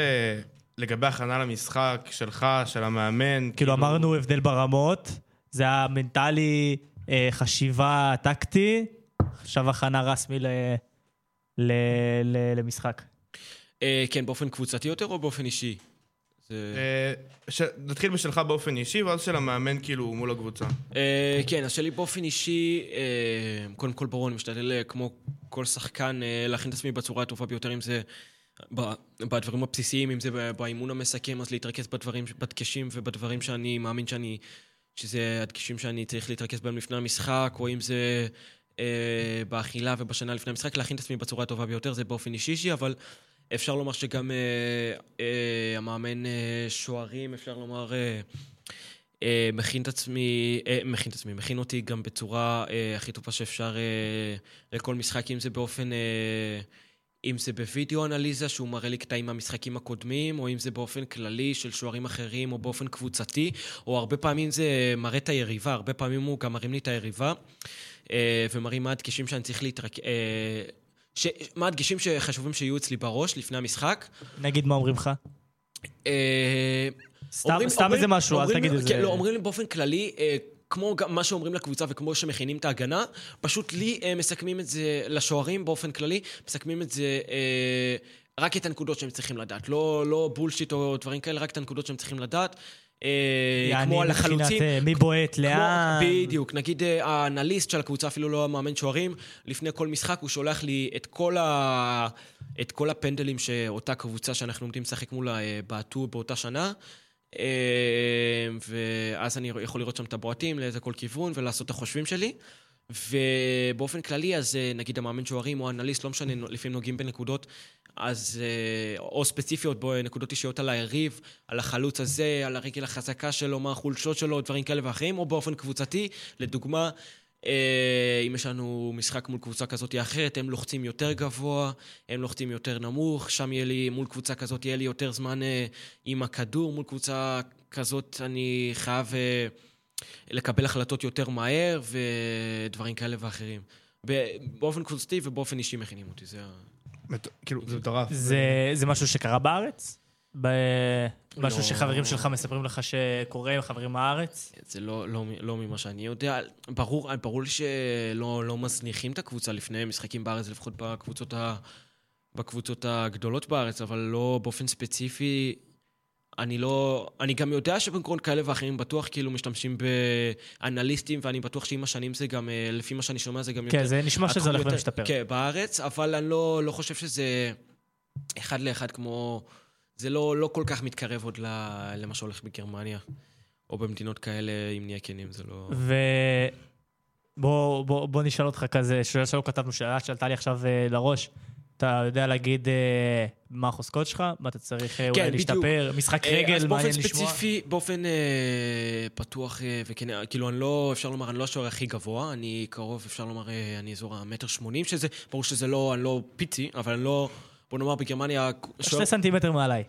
לגבי הכנה למשחק שלך, של המאמן. כאילו אמרנו הבדל ברמות, זה היה מנטלי, אה, חשיבה טקטי, עכשיו הכנה רסמי ל- ל- ל- למשחק. אה, כן, באופן קבוצתי יותר או באופן אישי? זה... אה, ש- נתחיל בשלך באופן אישי, ואז של המאמן כאילו מול הקבוצה. אה, כן, אז שלי באופן אישי, אה, קודם כל ברור, אני משתדל כמו כל שחקן אה, להכין את עצמי בצורה הטובה ביותר, אם זה בדברים הבסיסיים, אם זה באימון המסכם, אז להתרכז בדברים, בדגשים ובדברים שאני מאמין שאני, שזה הדגשים שאני צריך להתרכז בהם לפני המשחק, או אם זה אה, באכילה ובשנה לפני המשחק, להכין את עצמי בצורה הטובה ביותר, זה באופן אישי, אבל אפשר לומר שגם אה, אה, המאמן אה, שוערים, אפשר לומר... אה, אה, מכין את עצמי, אה, מכין את עצמי, מכין אותי גם בצורה אה, הכי טובה שאפשר אה, לכל משחק, אם זה באופן, אה, אם זה בווידאו אנליזה, שהוא מראה לי קטעים מהמשחקים הקודמים, או אם זה באופן כללי של שוערים אחרים, או באופן קבוצתי, או הרבה פעמים זה מראה את היריבה, הרבה פעמים הוא גם מרים לי את היריבה, אה, ומראים מה הדגשים שאני צריך להתרכז... אה, ש... מה הדגשים שחשובים שיהיו אצלי בראש לפני המשחק. נגיד מה אומרים לך? אה, סתם- איזה משהו, אל תגיד איזה- כן, לא, אומרים לי באופן כללי, כמו גם מה שאומרים לקבוצה וכמו שמכינים את ההגנה, פשוט לי אה, מסכמים את זה, לשוערים באופן כללי, מסכמים את זה... אה, רק את הנקודות שהם צריכים לדעת, לא, לא בולשיט או דברים כאלה, רק את הנקודות שהם צריכים לדעת. אה, יעני, כמו על מבחינת, החלוצים. אה, מי בועט, לאן. בדיוק. נגיד אה, האנליסט של הקבוצה, אפילו לא המאמן שוערים, לפני כל משחק הוא שולח לי את כל, ה... את כל הפנדלים שאותה קבוצה שאנחנו עומדים לשחק מולה בעטו באותה שנה. אה, ואז אני יכול לראות שם את הבועטים, לאיזה כל כיוון, ולעשות את החושבים שלי. ובאופן כללי, אז אה, נגיד המאמן שוערים או האנליסט, לא משנה, לפעמים נוגעים בנקודות, אז... אה, או ספציפיות, בו, נקודות אישיות על היריב, על החלוץ הזה, על הרגל החזקה שלו, מה החולשות שלו, דברים כאלה ואחרים, או באופן קבוצתי, לדוגמה, אם יש לנו משחק מול קבוצה כזאת או אחרת, הם לוחצים יותר גבוה, הם לוחצים יותר נמוך, שם יהיה לי, מול קבוצה כזאת יהיה לי יותר זמן אה, עם הכדור, מול קבוצה כזאת אני חייב אה, לקבל החלטות יותר מהר, ודברים כאלה ואחרים. באופן קבוצתי ובאופן אישי מכינים אותי, זה ה... כאילו, זה מטורף. זה, זה משהו שקרה בארץ? ב... משהו לא. שחברים שלך מספרים לך שקורה עם חברים מהארץ? זה לא, לא, לא ממה שאני יודע. ברור, ברור לי שלא לא מזניחים את הקבוצה לפני משחקים בארץ, לפחות בקבוצות, ה, בקבוצות הגדולות בארץ, אבל לא באופן ספציפי. אני לא... אני גם יודע שבמקומות כאלה ואחרים בטוח כאילו משתמשים באנליסטים, ואני בטוח שעם השנים זה גם, אה, לפי מה שאני שומע, זה גם כן, זה נשמע שזה הולך יותר- ומשתפר. כן, בארץ, אבל אני לא, לא חושב שזה אחד לאחד כמו... זה לא, לא כל כך מתקרב עוד למה שהולך בגרמניה, או במדינות כאלה, אם נהיה כנים, זה לא... ובוא בוא, בוא נשאל אותך כזה, שאלה שלא כתבנו, שאלה שעלתה לי עכשיו אה, לראש. אתה יודע להגיד אה, מה החוזקות שלך? מה אתה צריך אה, אולי כן, בדיוק. להשתפר? משחק אה, רגל, אז באופן מעניין לשמוע. ספציפי, באופן אה, פתוח אה, וכן, כאילו, אני לא, אפשר לומר, אני לא השוער הכי גבוה, אני קרוב, אפשר לומר, אה, אני אזור המטר שמונים, שזה, ברור שזה לא, אני לא פיצי, אבל אני לא, בוא נאמר, בגרמניה, שוער- שני סנטימטר מעליי.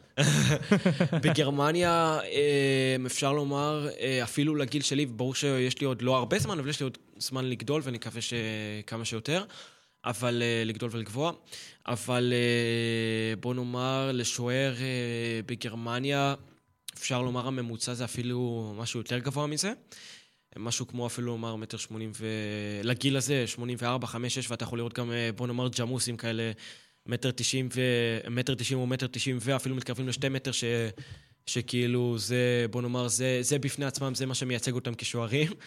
בגרמניה, אה, אפשר לומר, אה, אפילו לגיל שלי, ברור שיש לי עוד לא הרבה זמן, אבל יש לי עוד זמן לגדול, ואני מקווה שכמה שיותר, אבל אה, לגדול ולגבוה. אבל בוא נאמר, לשוער בגרמניה, אפשר לומר הממוצע זה אפילו משהו יותר גבוה מזה. משהו כמו אפילו לומר מטר שמונים ו... לגיל הזה, 84, 5, 6, ואתה יכול לראות גם, בוא נאמר, ג'מוסים כאלה, מטר תשעים ו... מטר תשעים או מטר תשעים ואפילו מתקרבים לשתי מטר, ש... שכאילו זה, בוא נאמר, זה, זה בפני עצמם, זה מה שמייצג אותם כשוערים.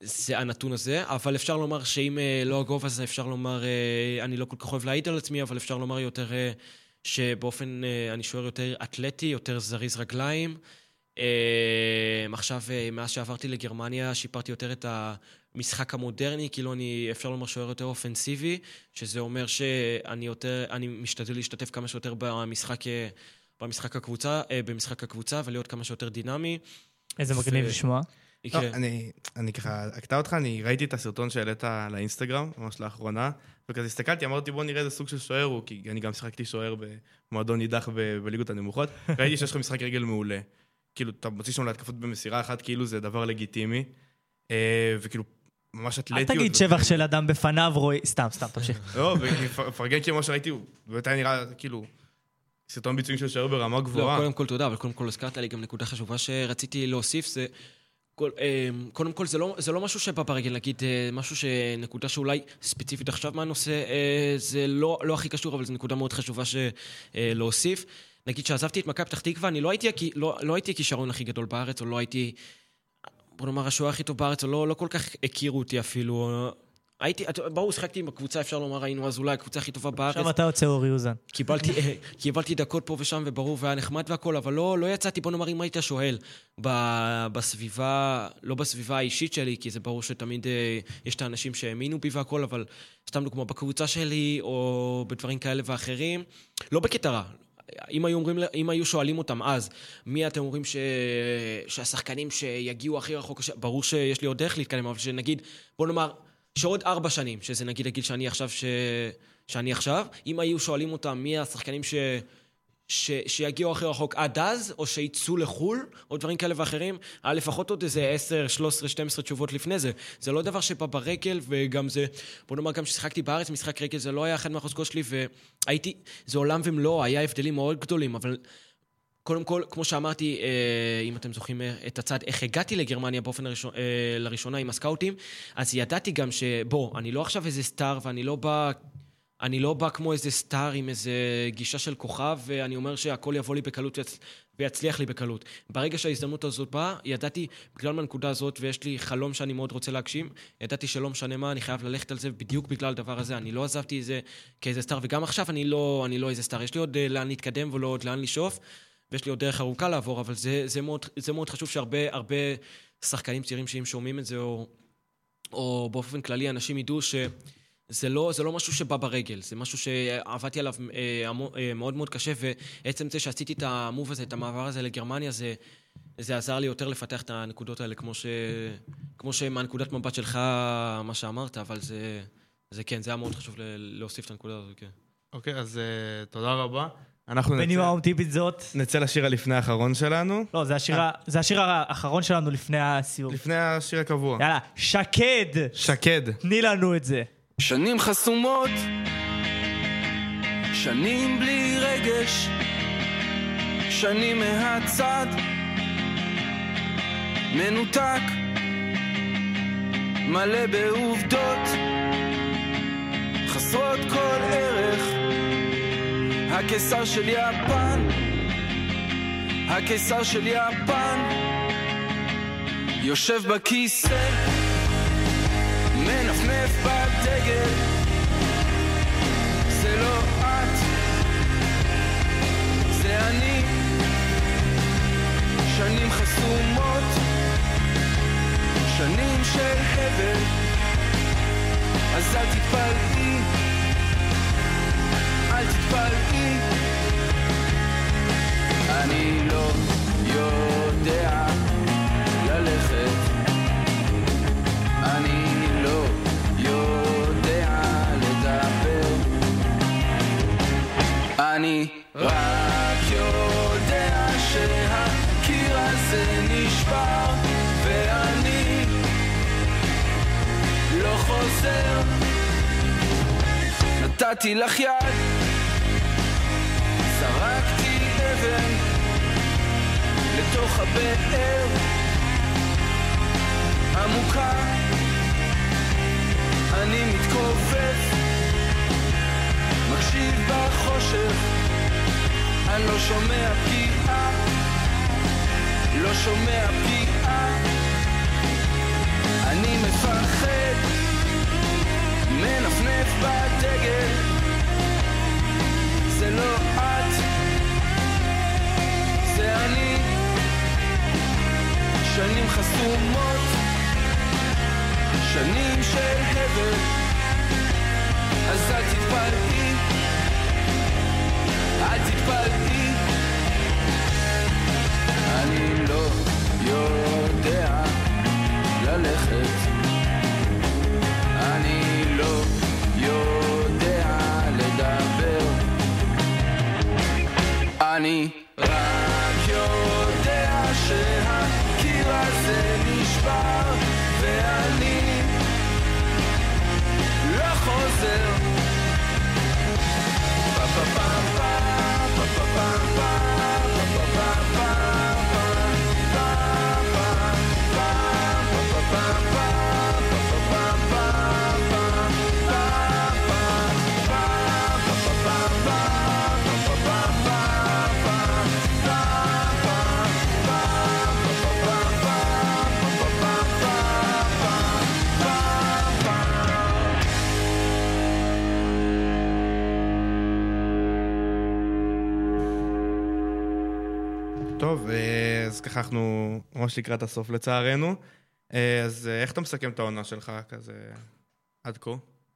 זה הנתון הזה, אבל אפשר לומר שאם אה, לא הגובה הזה, אפשר לומר, אה, אני לא כל כך אוהב להעיד על עצמי, אבל אפשר לומר יותר אה, שבאופן, אני שוער יותר אתלטי, יותר זריז רגליים. עכשיו, מאז שעברתי לגרמניה, שיפרתי יותר את המשחק המודרני, כאילו אני, אפשר לומר, שוער יותר אופנסיבי, שזה אומר שאני יותר, אני משתדל להשתתף כמה שיותר במשחק, אה, במשחק הקבוצה, אה, במשחק הקבוצה, ולהיות כמה שיותר דינמי. איזה מגניב לשמוע. לא, כן. אני, אני ככה אקטע אותך, אני ראיתי את הסרטון שהעלית לאינסטגרם, ממש לאחרונה, וכזה הסתכלתי, אמרתי בוא נראה איזה סוג של שוער הוא, כי אני גם שיחקתי שוער במועדון נידח ב- בליגות הנמוכות, ראיתי שיש לך משחק רגל מעולה. כאילו, אתה מוציא שם להתקפות במסירה אחת, כאילו זה דבר לגיטימי, אה, וכאילו, ממש אל אתלטיות. תגיד שבח של אדם בפניו רואי... סתם, סתם, תמשיך. לא, ומפרגן כאילו מה שראיתי, הוא באמת היה נראה, כאילו, סרטון ביצועים של שוער ברמה לא, גבוהה. קודם כל תודה, אבל קודם כל הזכרת לי גם נקודה חשובה שרציתי להוסיף, זה... כל, אה, קודם כל, זה לא, זה לא משהו שבא ברגל, נגיד, אה, משהו שנקודה שאולי ספציפית עכשיו מהנושא, אה, זה לא, לא הכי קשור, אבל זו נקודה מאוד חשובה ש, להוסיף. נגיד, כשעזבתי את מכבי פתח תקווה, אני לא הייתי, לא, לא הייתי הכישרון הכי גדול בארץ, או לא הייתי, בוא נאמר, השוער הכי טוב בארץ, לא, לא כל כך הכירו אותי אפילו. הייתי, ברור, שיחקתי עם הקבוצה, אפשר לומר, היינו אז אולי הקבוצה הכי טובה בארץ. עכשיו אתה יוצא אורי אוזן. קיבלתי, קיבלתי דקות פה ושם, וברור, והיה נחמד והכל, אבל לא, לא יצאתי, בוא נאמר, אם היית שואל, ב, בסביבה, לא בסביבה האישית שלי, כי זה ברור שתמיד אה, יש את האנשים שהאמינו בי והכל, אבל סתם דוגמה, בקבוצה שלי, או בדברים כאלה ואחרים, לא בקטע רע. אם היו, אומרים, אם היו שואלים אותם אז, מי אתם אומרים ש... שהשחקנים שיגיעו הכי רחוק, ש... ברור שיש לי עוד דרך להתקדם, אבל שנגיד, בוא נאמר, שעוד ארבע שנים, שזה נגיד הגיל שאני עכשיו, ש... שאני עכשיו, אם היו שואלים אותם מי השחקנים ש... ש... שיגיעו הכי רחוק עד אז, או שיצאו לחו"ל, או דברים כאלה ואחרים, היה לפחות עוד איזה 10, 13, 12 תשובות לפני זה. זה לא דבר שבא ברגל, וגם זה, בוא נאמר, גם כששיחקתי בארץ, משחק רגל זה לא היה אחד מהחוזקות שלי, והייתי, זה עולם ומלואו, היה הבדלים מאוד גדולים, אבל קודם כל, כמו שאמרתי, אה, אם אתם זוכרים אה, את הצד, איך הגעתי לגרמניה באופן הראשון, אה, לראשונה עם הסקאוטים, אז ידעתי גם שבוא, אני לא עכשיו איזה סטאר ואני לא בא... אני לא בא כמו איזה סטאר עם איזה גישה של כוכב, ואני אומר שהכל יבוא לי בקלות ויצ... ויצליח לי בקלות. ברגע שההזדמנות הזאת באה, ידעתי, בגלל מהנקודה הזאת, ויש לי חלום שאני מאוד רוצה להגשים, ידעתי שלא משנה מה, אני חייב ללכת על זה בדיוק בגלל הדבר הזה. אני לא עזבתי את זה כאיזה סטאר, וגם עכשיו אני לא, אני לא איזה סטאר. יש לי עוד אה, לאן להתקדם ולא עוד לאן לשאוף, ויש לי עוד דרך ארוכה לעבור, אבל זה, זה, מאוד, זה מאוד חשוב שהרבה הרבה שחקנים צעירים שאם שומעים את זה, או, או באופן כללי אנשים ידעו ש... זה לא, זה לא משהו שבא ברגל, זה משהו שעבדתי עליו אה, עמו- אה, מאוד מאוד קשה, ועצם זה שעשיתי את המוב הזה, את המעבר הזה לגרמניה, זה, זה עזר לי יותר לפתח את הנקודות האלה, כמו, ש, כמו שמהנקודת מבט שלך, מה שאמרת, אבל זה, זה כן, זה היה מאוד חשוב ל- להוסיף את הנקודה הזאת, כן. אוקיי, אז אה, תודה רבה. אנחנו בנימה נצא, אופטימית זאת. נצא לשיר הלפני האחרון שלנו, לא, זה השיר ה- זה השיר האחרון שלנו לפני הסיום. לפני השיר הקבוע. יאללה, שקד! שקד. תני לנו את זה. שנים חסומות, שנים בלי רגש, שנים מהצד, מנותק, מלא בעובדות, חסרות כל ערך, הקיסר של יפן, הקיסר של יפן, יושב בכיסא מנפנף בדגל זה לא את, זה אני. שנים חסומות שנים של הבל אז אל תתפלאי אל תתפלאי. אני לא יודע אני רק יודע שהקיר הזה נשבר ואני לא חוזר. נתתי לך יד זרקתי אבן לתוך הבאר עמוקה. אני מתכופף מקשיב בחושך. אני לא שומע פגיעה. לא שומע פגיעה. אני מפחד. מנפנף בדגל. זה לא את. זה אני. שנים חסומות. שנים של הבל. אז אל ככה אנחנו ממש לקראת הסוף לצערנו. אה, אז אה, איך אתה מסכם את העונה שלך כזה עד כה?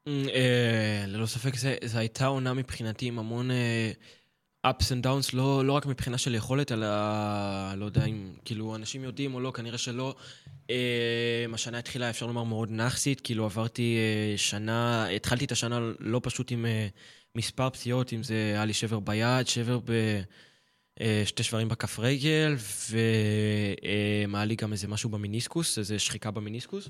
אה, ללא ספק, זה הייתה עונה מבחינתי עם המון ups and downs, לא, לא רק מבחינה של יכולת, אלא לא יודע אם כאילו אנשים יודעים או לא, כנראה שלא. השנה התחילה, אפשר לומר, מאוד נאחסית, כאילו עברתי שנה, התחלתי את השנה לא פשוט עם מספר פציעות, אם זה היה לי שבר ביד, שבר ב... אה, שתי שברים בכף רגל, והיה לי גם איזה משהו במיניסקוס, איזה שחיקה במיניסקוס.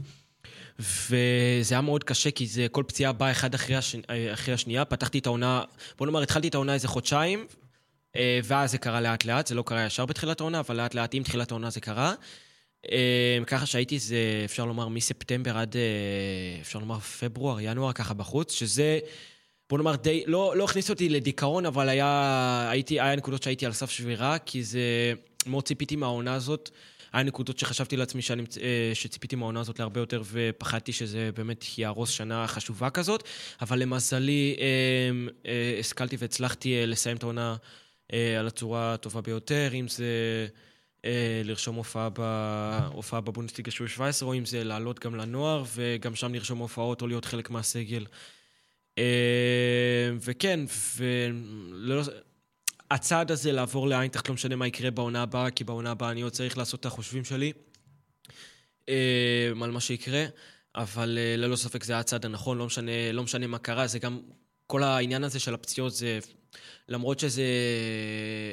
וזה היה מאוד קשה, כי זה כל פציעה באה אחד אחרי, הש... אחרי השנייה. פתחתי את העונה, בוא נאמר, התחלתי את העונה איזה חודשיים, אה, ואז זה קרה לאט לאט, זה לא קרה ישר בתחילת העונה, אבל לאט לאט עם תחילת העונה זה קרה. אה, ככה שהייתי, זה אפשר לומר, מספטמבר עד, אפשר לומר, פברואר, ינואר, ככה בחוץ, שזה, בוא נאמר, די, לא, לא הכניס אותי לדיכאון, אבל היה, הייתי, היה נקודות שהייתי על סף שבירה, כי זה, מאוד ציפיתי מהעונה הזאת. היה נקודות שחשבתי לעצמי שאני, אה, שציפיתי מהעונה הזאת להרבה יותר, ופחדתי שזה באמת יהרוס שנה חשובה כזאת, אבל למזלי, אה, אה, השכלתי והצלחתי לסיים את העונה על הצורה הטובה ביותר, אם זה... לרשום הופעה, ב... הופעה בבונדסליגה של 17, או אם זה לעלות גם לנוער, וגם שם לרשום הופעות או להיות חלק מהסגל. אה, וכן, ולא... הצעד הזה לעבור לאיינטראכט, לא משנה מה יקרה בעונה הבאה, כי בעונה הבאה אני עוד צריך לעשות את החושבים שלי אה, על מה שיקרה, אבל אה, ללא ספק זה הצעד הנכון, לא משנה, לא משנה מה קרה, זה גם... כל העניין הזה של הפציעות זה... למרות שזה...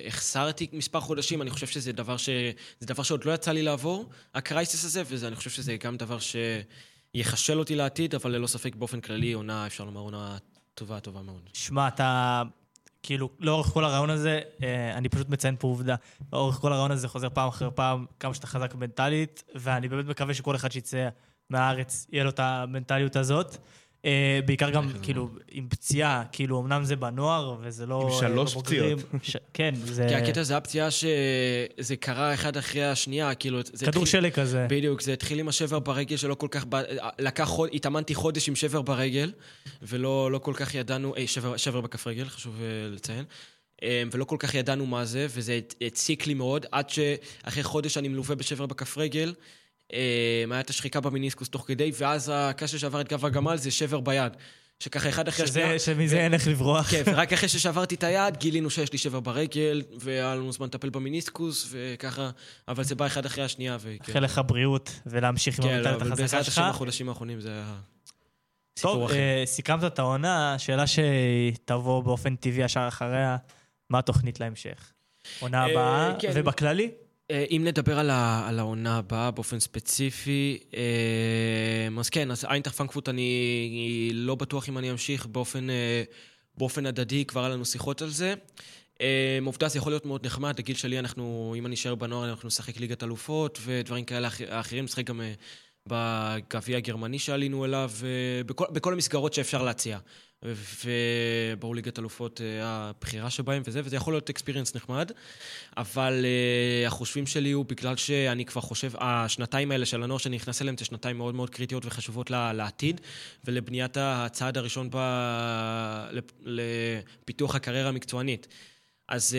החסרתי מספר חודשים, אני חושב שזה דבר, ש... דבר שעוד לא יצא לי לעבור, הקרייסיס הזה, ואני חושב שזה גם דבר שיחשל אותי לעתיד, אבל ללא ספק באופן כללי עונה, אפשר לומר עונה טובה, טובה מאוד. שמע, אתה... כאילו, לאורך כל הרעיון הזה, אה, אני פשוט מציין פה עובדה. לאורך כל הרעיון הזה חוזר פעם אחר פעם כמה שאתה חזק מנטלית, ואני באמת מקווה שכל אחד שיצא מהארץ, יהיה לו את המנטליות הזאת. אה, בעיקר גם, כאילו, עם פציעה, כאילו, אמנם זה בנוער, וזה לא... עם שלוש לא. פציעות. ש... כן, זה... כי הקטע זה הפציעה שזה קרה אחד אחרי השנייה, כאילו... זה כדור התחיל- שלג כזה. בדיוק, זה התחיל עם השבר ברגל שלא כל כך... לקח חוד... התאמנתי חודש עם שבר ברגל, ולא לא כל כך ידענו... אה, שבר, שבר בכף רגל, חשוב אה, לציין. אה, ולא כל כך ידענו מה זה, וזה הציק לי מאוד, עד שאחרי חודש אני מלווה בשבר בכף רגל. אה, היה את השחיקה במיניסקוס תוך כדי, ואז הקש שעבר את גב הגמל זה שבר ביד. שככה אחד אחרי השנייה... שמזה אין איך לברוח. כן, ורק אחרי ששברתי את היד, גילינו שיש לי שבר ברגל, והיה לנו זמן לטפל במיניסקוס, וככה, אבל זה בא אחד אחרי השנייה, וכן. מאחל לך בריאות ולהמשיך עם כן, לא, המנטליות אבל החזקה בעזרת שלך. השם החודשים האחרונים זה היה טוב. אה, סיכמת את העונה, שאלה שתבוא באופן טבעי ישר אחריה, מה התוכנית להמשך? עונה אה, הבאה, כן. ובכללי? אה, אם נדבר על, ה, על העונה הבאה באופן ספציפי, אה, אז כן, אז איינטר פרנקפורט אני לא בטוח אם אני אמשיך באופן, אה, באופן הדדי, כבר היה לנו שיחות על זה. עובדה, זה יכול להיות מאוד נחמד, לגיל שלי אנחנו, אם אני אשאר בנוער, אנחנו נשחק ליגת אלופות ודברים כאלה אח- אחרים, נשחק גם בגביע הגרמני שעלינו אליו, בכל, בכל המסגרות שאפשר להציע. וברור ליגת אלופות אה, הבחירה שבהם וזה, וזה יכול להיות אקספיריאנס נחמד, אבל uh, החושבים שלי הוא בגלל שאני כבר חושב, השנתיים האלה של הנוער שאני נכנס אליהם זה שנתיים מאוד מאוד קריטיות וחשובות לעתיד ולבניית הצעד הראשון ב... לפ- לפיתוח הקריירה המקצוענית. אז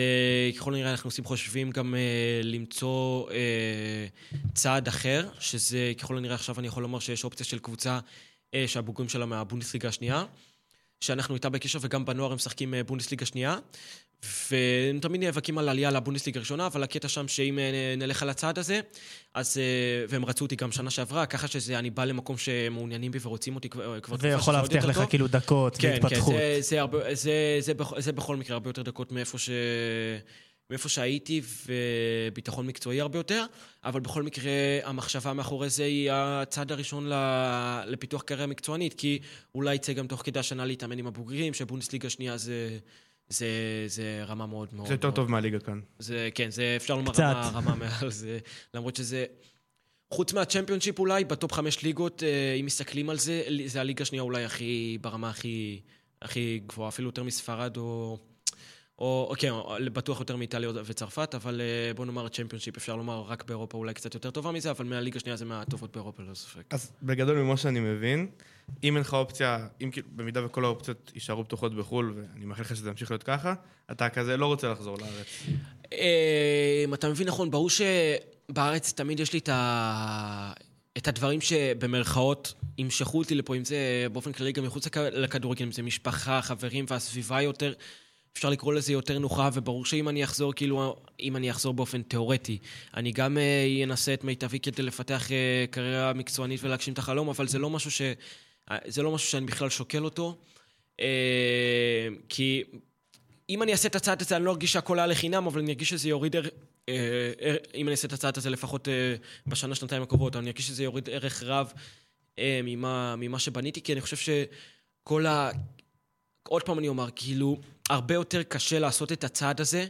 uh, ככל הנראה אנחנו עושים חושבים גם למצוא צעד אחר, שזה ככל הנראה עכשיו אני יכול לומר שיש אופציה של קבוצה שהבוגרים שלה מהבונדסליגה השנייה, שאנחנו איתה בקשר וגם בנוער הם משחקים uh, בונדסליגה שנייה, והם תמיד נאבקים על עלייה לבונדסליגה הראשונה, אבל הקטע שם שאם uh, נלך על הצעד הזה, אז, uh, והם רצו אותי גם שנה שעברה, ככה שזה, אני בא למקום שמעוניינים בי ורוצים אותי כבר כבר תקופה שזה עוד להבטיח לך. כאילו דקות כן, והתפתחות. כן, זה, זה, הרבה, זה, זה, בכ- זה בכל מקרה הרבה יותר דקות מאיפה, ש... מאיפה שהייתי, וביטחון מקצועי הרבה יותר, אבל בכל מקרה המחשבה מאחורי זה היא הצעד הראשון ל... לפיתוח קריירה מקצוענית, כי אולי יצא גם תוך כדי השנה להתאמן עם הבוגרים, שבונדסליגה שנייה זה, זה, זה רמה מאוד מאוד... זה יותר מאוד- טוב מהליגה כאן. זה, כן, זה אפשר לומר קצת. רמה, רמה מעל זה, למרות שזה... חוץ מהצ'מפיונשיפ אולי, בטופ חמש ליגות, אה, אם מסתכלים על זה, זה הליגה השנייה אולי הכי, ברמה הכי, הכי גבוהה, אפילו יותר מספרד או... או, כן, בטוח יותר מאיטליה וצרפת, אבל אה, בוא נאמר צ'מפיונשיפ, אפשר לומר רק באירופה אולי קצת יותר טובה מזה, אבל מהליגה השנייה זה מהטובות באירופה, לא ספק. אז בגדול, ממה שאני מבין, אם אין לך אופציה, אם כאילו, במידה וכל האופציות יישארו פתוחות בחו"ל, ואני מאחל לך שזה ימשיך להיות ככה, אתה כזה לא רוצה לחזור לארץ. אה, אתה מבין נכון, ברור שבארץ תמיד יש לי את, ה... את הדברים שבמרכאות ימשכו אותי לפה, אם זה באופן כללי גם מחוץ לכ- לכדורגל, אם זה משפחה, חברים והסביבה יותר, אפשר לקרוא לזה יותר נוחה, וברור שאם אני אחזור, כאילו, אם אני אחזור באופן תיאורטי, אני גם אה, אנסה את מיטבי כדי לפתח אה, קריירה מקצוענית ולהגשים את החלום, אבל זה לא משהו ש... אה, זה לא משהו שאני בכלל שוקל אותו, כי אם אני אעשה את הצעד הזה, אני לא ארגיש שהכל היה לחינם, אבל אני ארגיש שזה יוריד ערך... אם אני אעשה את הצעד הזה לפחות בשנה, שנתיים הקרובות, אני ארגיש שזה יוריד ערך רב ממה, ממה שבניתי, כי אני חושב שכל ה... עוד פעם אני אומר, כאילו, הרבה יותר קשה לעשות את הצעד הזה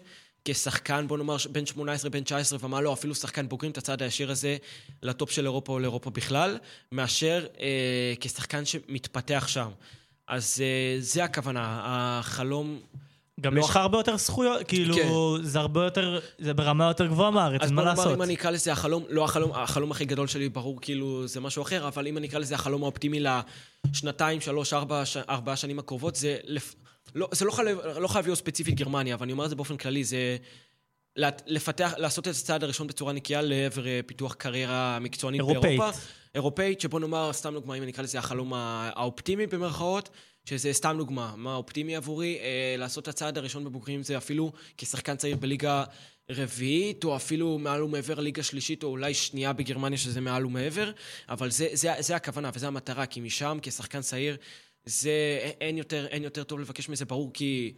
כשחקן, בוא נאמר, בן 18, בן 19 ומה לא, אפילו שחקן בוגרים את הצעד הישיר הזה לטופ של אירופה או לאירופה בכלל, מאשר אה, כשחקן שמתפתח שם. אז אה, זה הכוונה, החלום... גם לא יש לך הרבה יותר זכויות, כאילו, זה הרבה יותר, זה ברמה יותר גבוהה מהארץ, אז אין מה בוא נאמר, לעשות. אם אני אקרא לזה החלום, לא החלום, החלום הכי גדול שלי, ברור, כאילו, זה משהו אחר, אבל אם אני אקרא לזה החלום האופטימי לשנתיים, שלוש, ארבע, ש... ארבע שנים הקרובות, זה, לפ... לא, זה לא, חייב, לא חייב להיות ספציפית גרמניה, אבל אני אומר את זה באופן כללי, זה לפתח, לעשות את הצעד הראשון בצורה נקייה לעבר אה, פיתוח קריירה מקצוענית אירופאית. באירופה. אירופאית, שבוא נאמר, סתם דוגמה, אם אני אקרא לזה החלום האופטימי במרכאות, שזה סתם דוגמה, מה אופטימי עבורי, אה, לעשות את הצעד הראשון בבוגרים זה אפילו כשחקן צעיר בליגה רביעית, או אפילו מעל ומעבר ליגה שלישית, או אולי שנייה בגרמניה שזה מעל ומעבר, אבל זה, זה, זה הכוונה וזו המטרה, כי משם, כשחקן צעיר, זה, אין יותר, אין יותר טוב לבקש מזה, ברור, כי...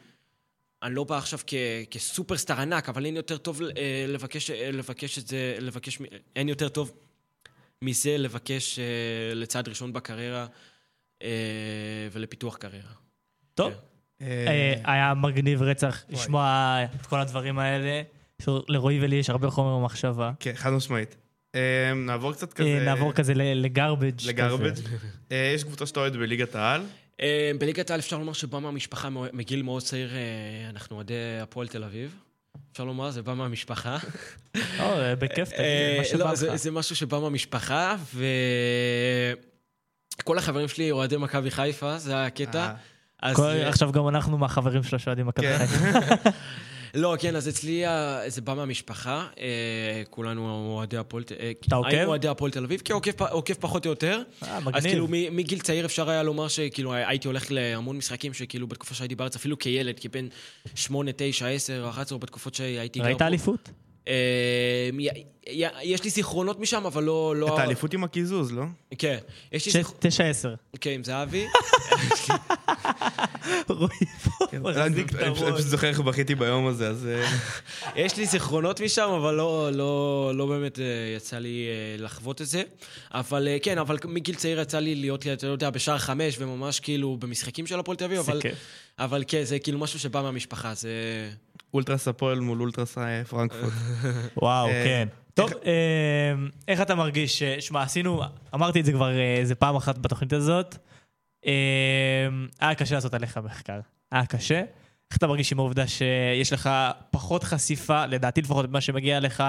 אני לא בא עכשיו כ, כסופרסטאר ענק, אבל אין יותר טוב אה, לבקש, אה, לבקש את זה, לבקש, אין יותר טוב מזה לבקש אה, לצעד ראשון בקריירה אה, ולפיתוח קריירה. טוב, כן. אה, היה מגניב רצח לשמוע את כל הדברים האלה. לרועי ולי יש הרבה חומר במחשבה. כן, חד משמעית. אה, נעבור קצת כזה... אה, נעבור כזה לגרבג'. לגרבג'. אה, יש קבוצה שאתה אוהד בליגת העל. אה, בליגת העל אפשר לומר שבא מהמשפחה מגיל מאוד צעיר, אנחנו אוהדי הפועל תל אביב. אפשר לומר, זה בא מהמשפחה. בכיף, תגיד, מה שבא לא, זה- לך. זה משהו שבא מהמשפחה, וכל החברים שלי אוהדי מכבי חיפה, זה הקטע. עכשיו גם אנחנו מהחברים שלו שאוהדים מכבי כן. חיפה. לא, כן, אז אצלי זה בא מהמשפחה, אה, כולנו אוהדי הפועל אביב. אתה עוקב? היינו אוהדי הפועל תל אביב, כן, עוקב פחות או יותר. אה, אז מגניב. כאילו מ- מגיל צעיר אפשר היה לומר שכאילו הייתי הולך להמון משחקים שכאילו בתקופה שהייתי בארץ, אפילו כילד, כבן 8, 9, 10, 11, בתקופות שהייתי ראית. אליפות? יש לי זיכרונות משם, אבל לא... לא- את האליפות עם הקיזוז, לא? כן. יש לי זיכרונות... תשע עשר. כן, עם זהבי. רועי פה אני מחזיק את פשוט אני הראש. פשוט זוכר איך בכיתי ביום הזה, אז... אה, יש לי זיכרונות משם, אבל לא, לא, לא באמת אה, יצא לי אה, לחוות את זה. אבל כן, אבל מגיל צעיר יצא לי להיות, אתה יודע, בשער חמש, וממש כאילו במשחקים של הפועל תל אביב, אבל, כן, זה כאילו משהו שבא מהמשפחה, זה... אולטרס הפועל מול אולטרס פרנקפורט. וואו, כן. טוב, אה, איך אתה מרגיש? שמע, עשינו, אמרתי את זה כבר אה, איזה פעם אחת בתוכנית הזאת. אה, היה קשה לעשות עליך מחקר. היה קשה. איך אתה מרגיש עם העובדה שיש לך פחות חשיפה, לדעתי לפחות במה שמגיע לך,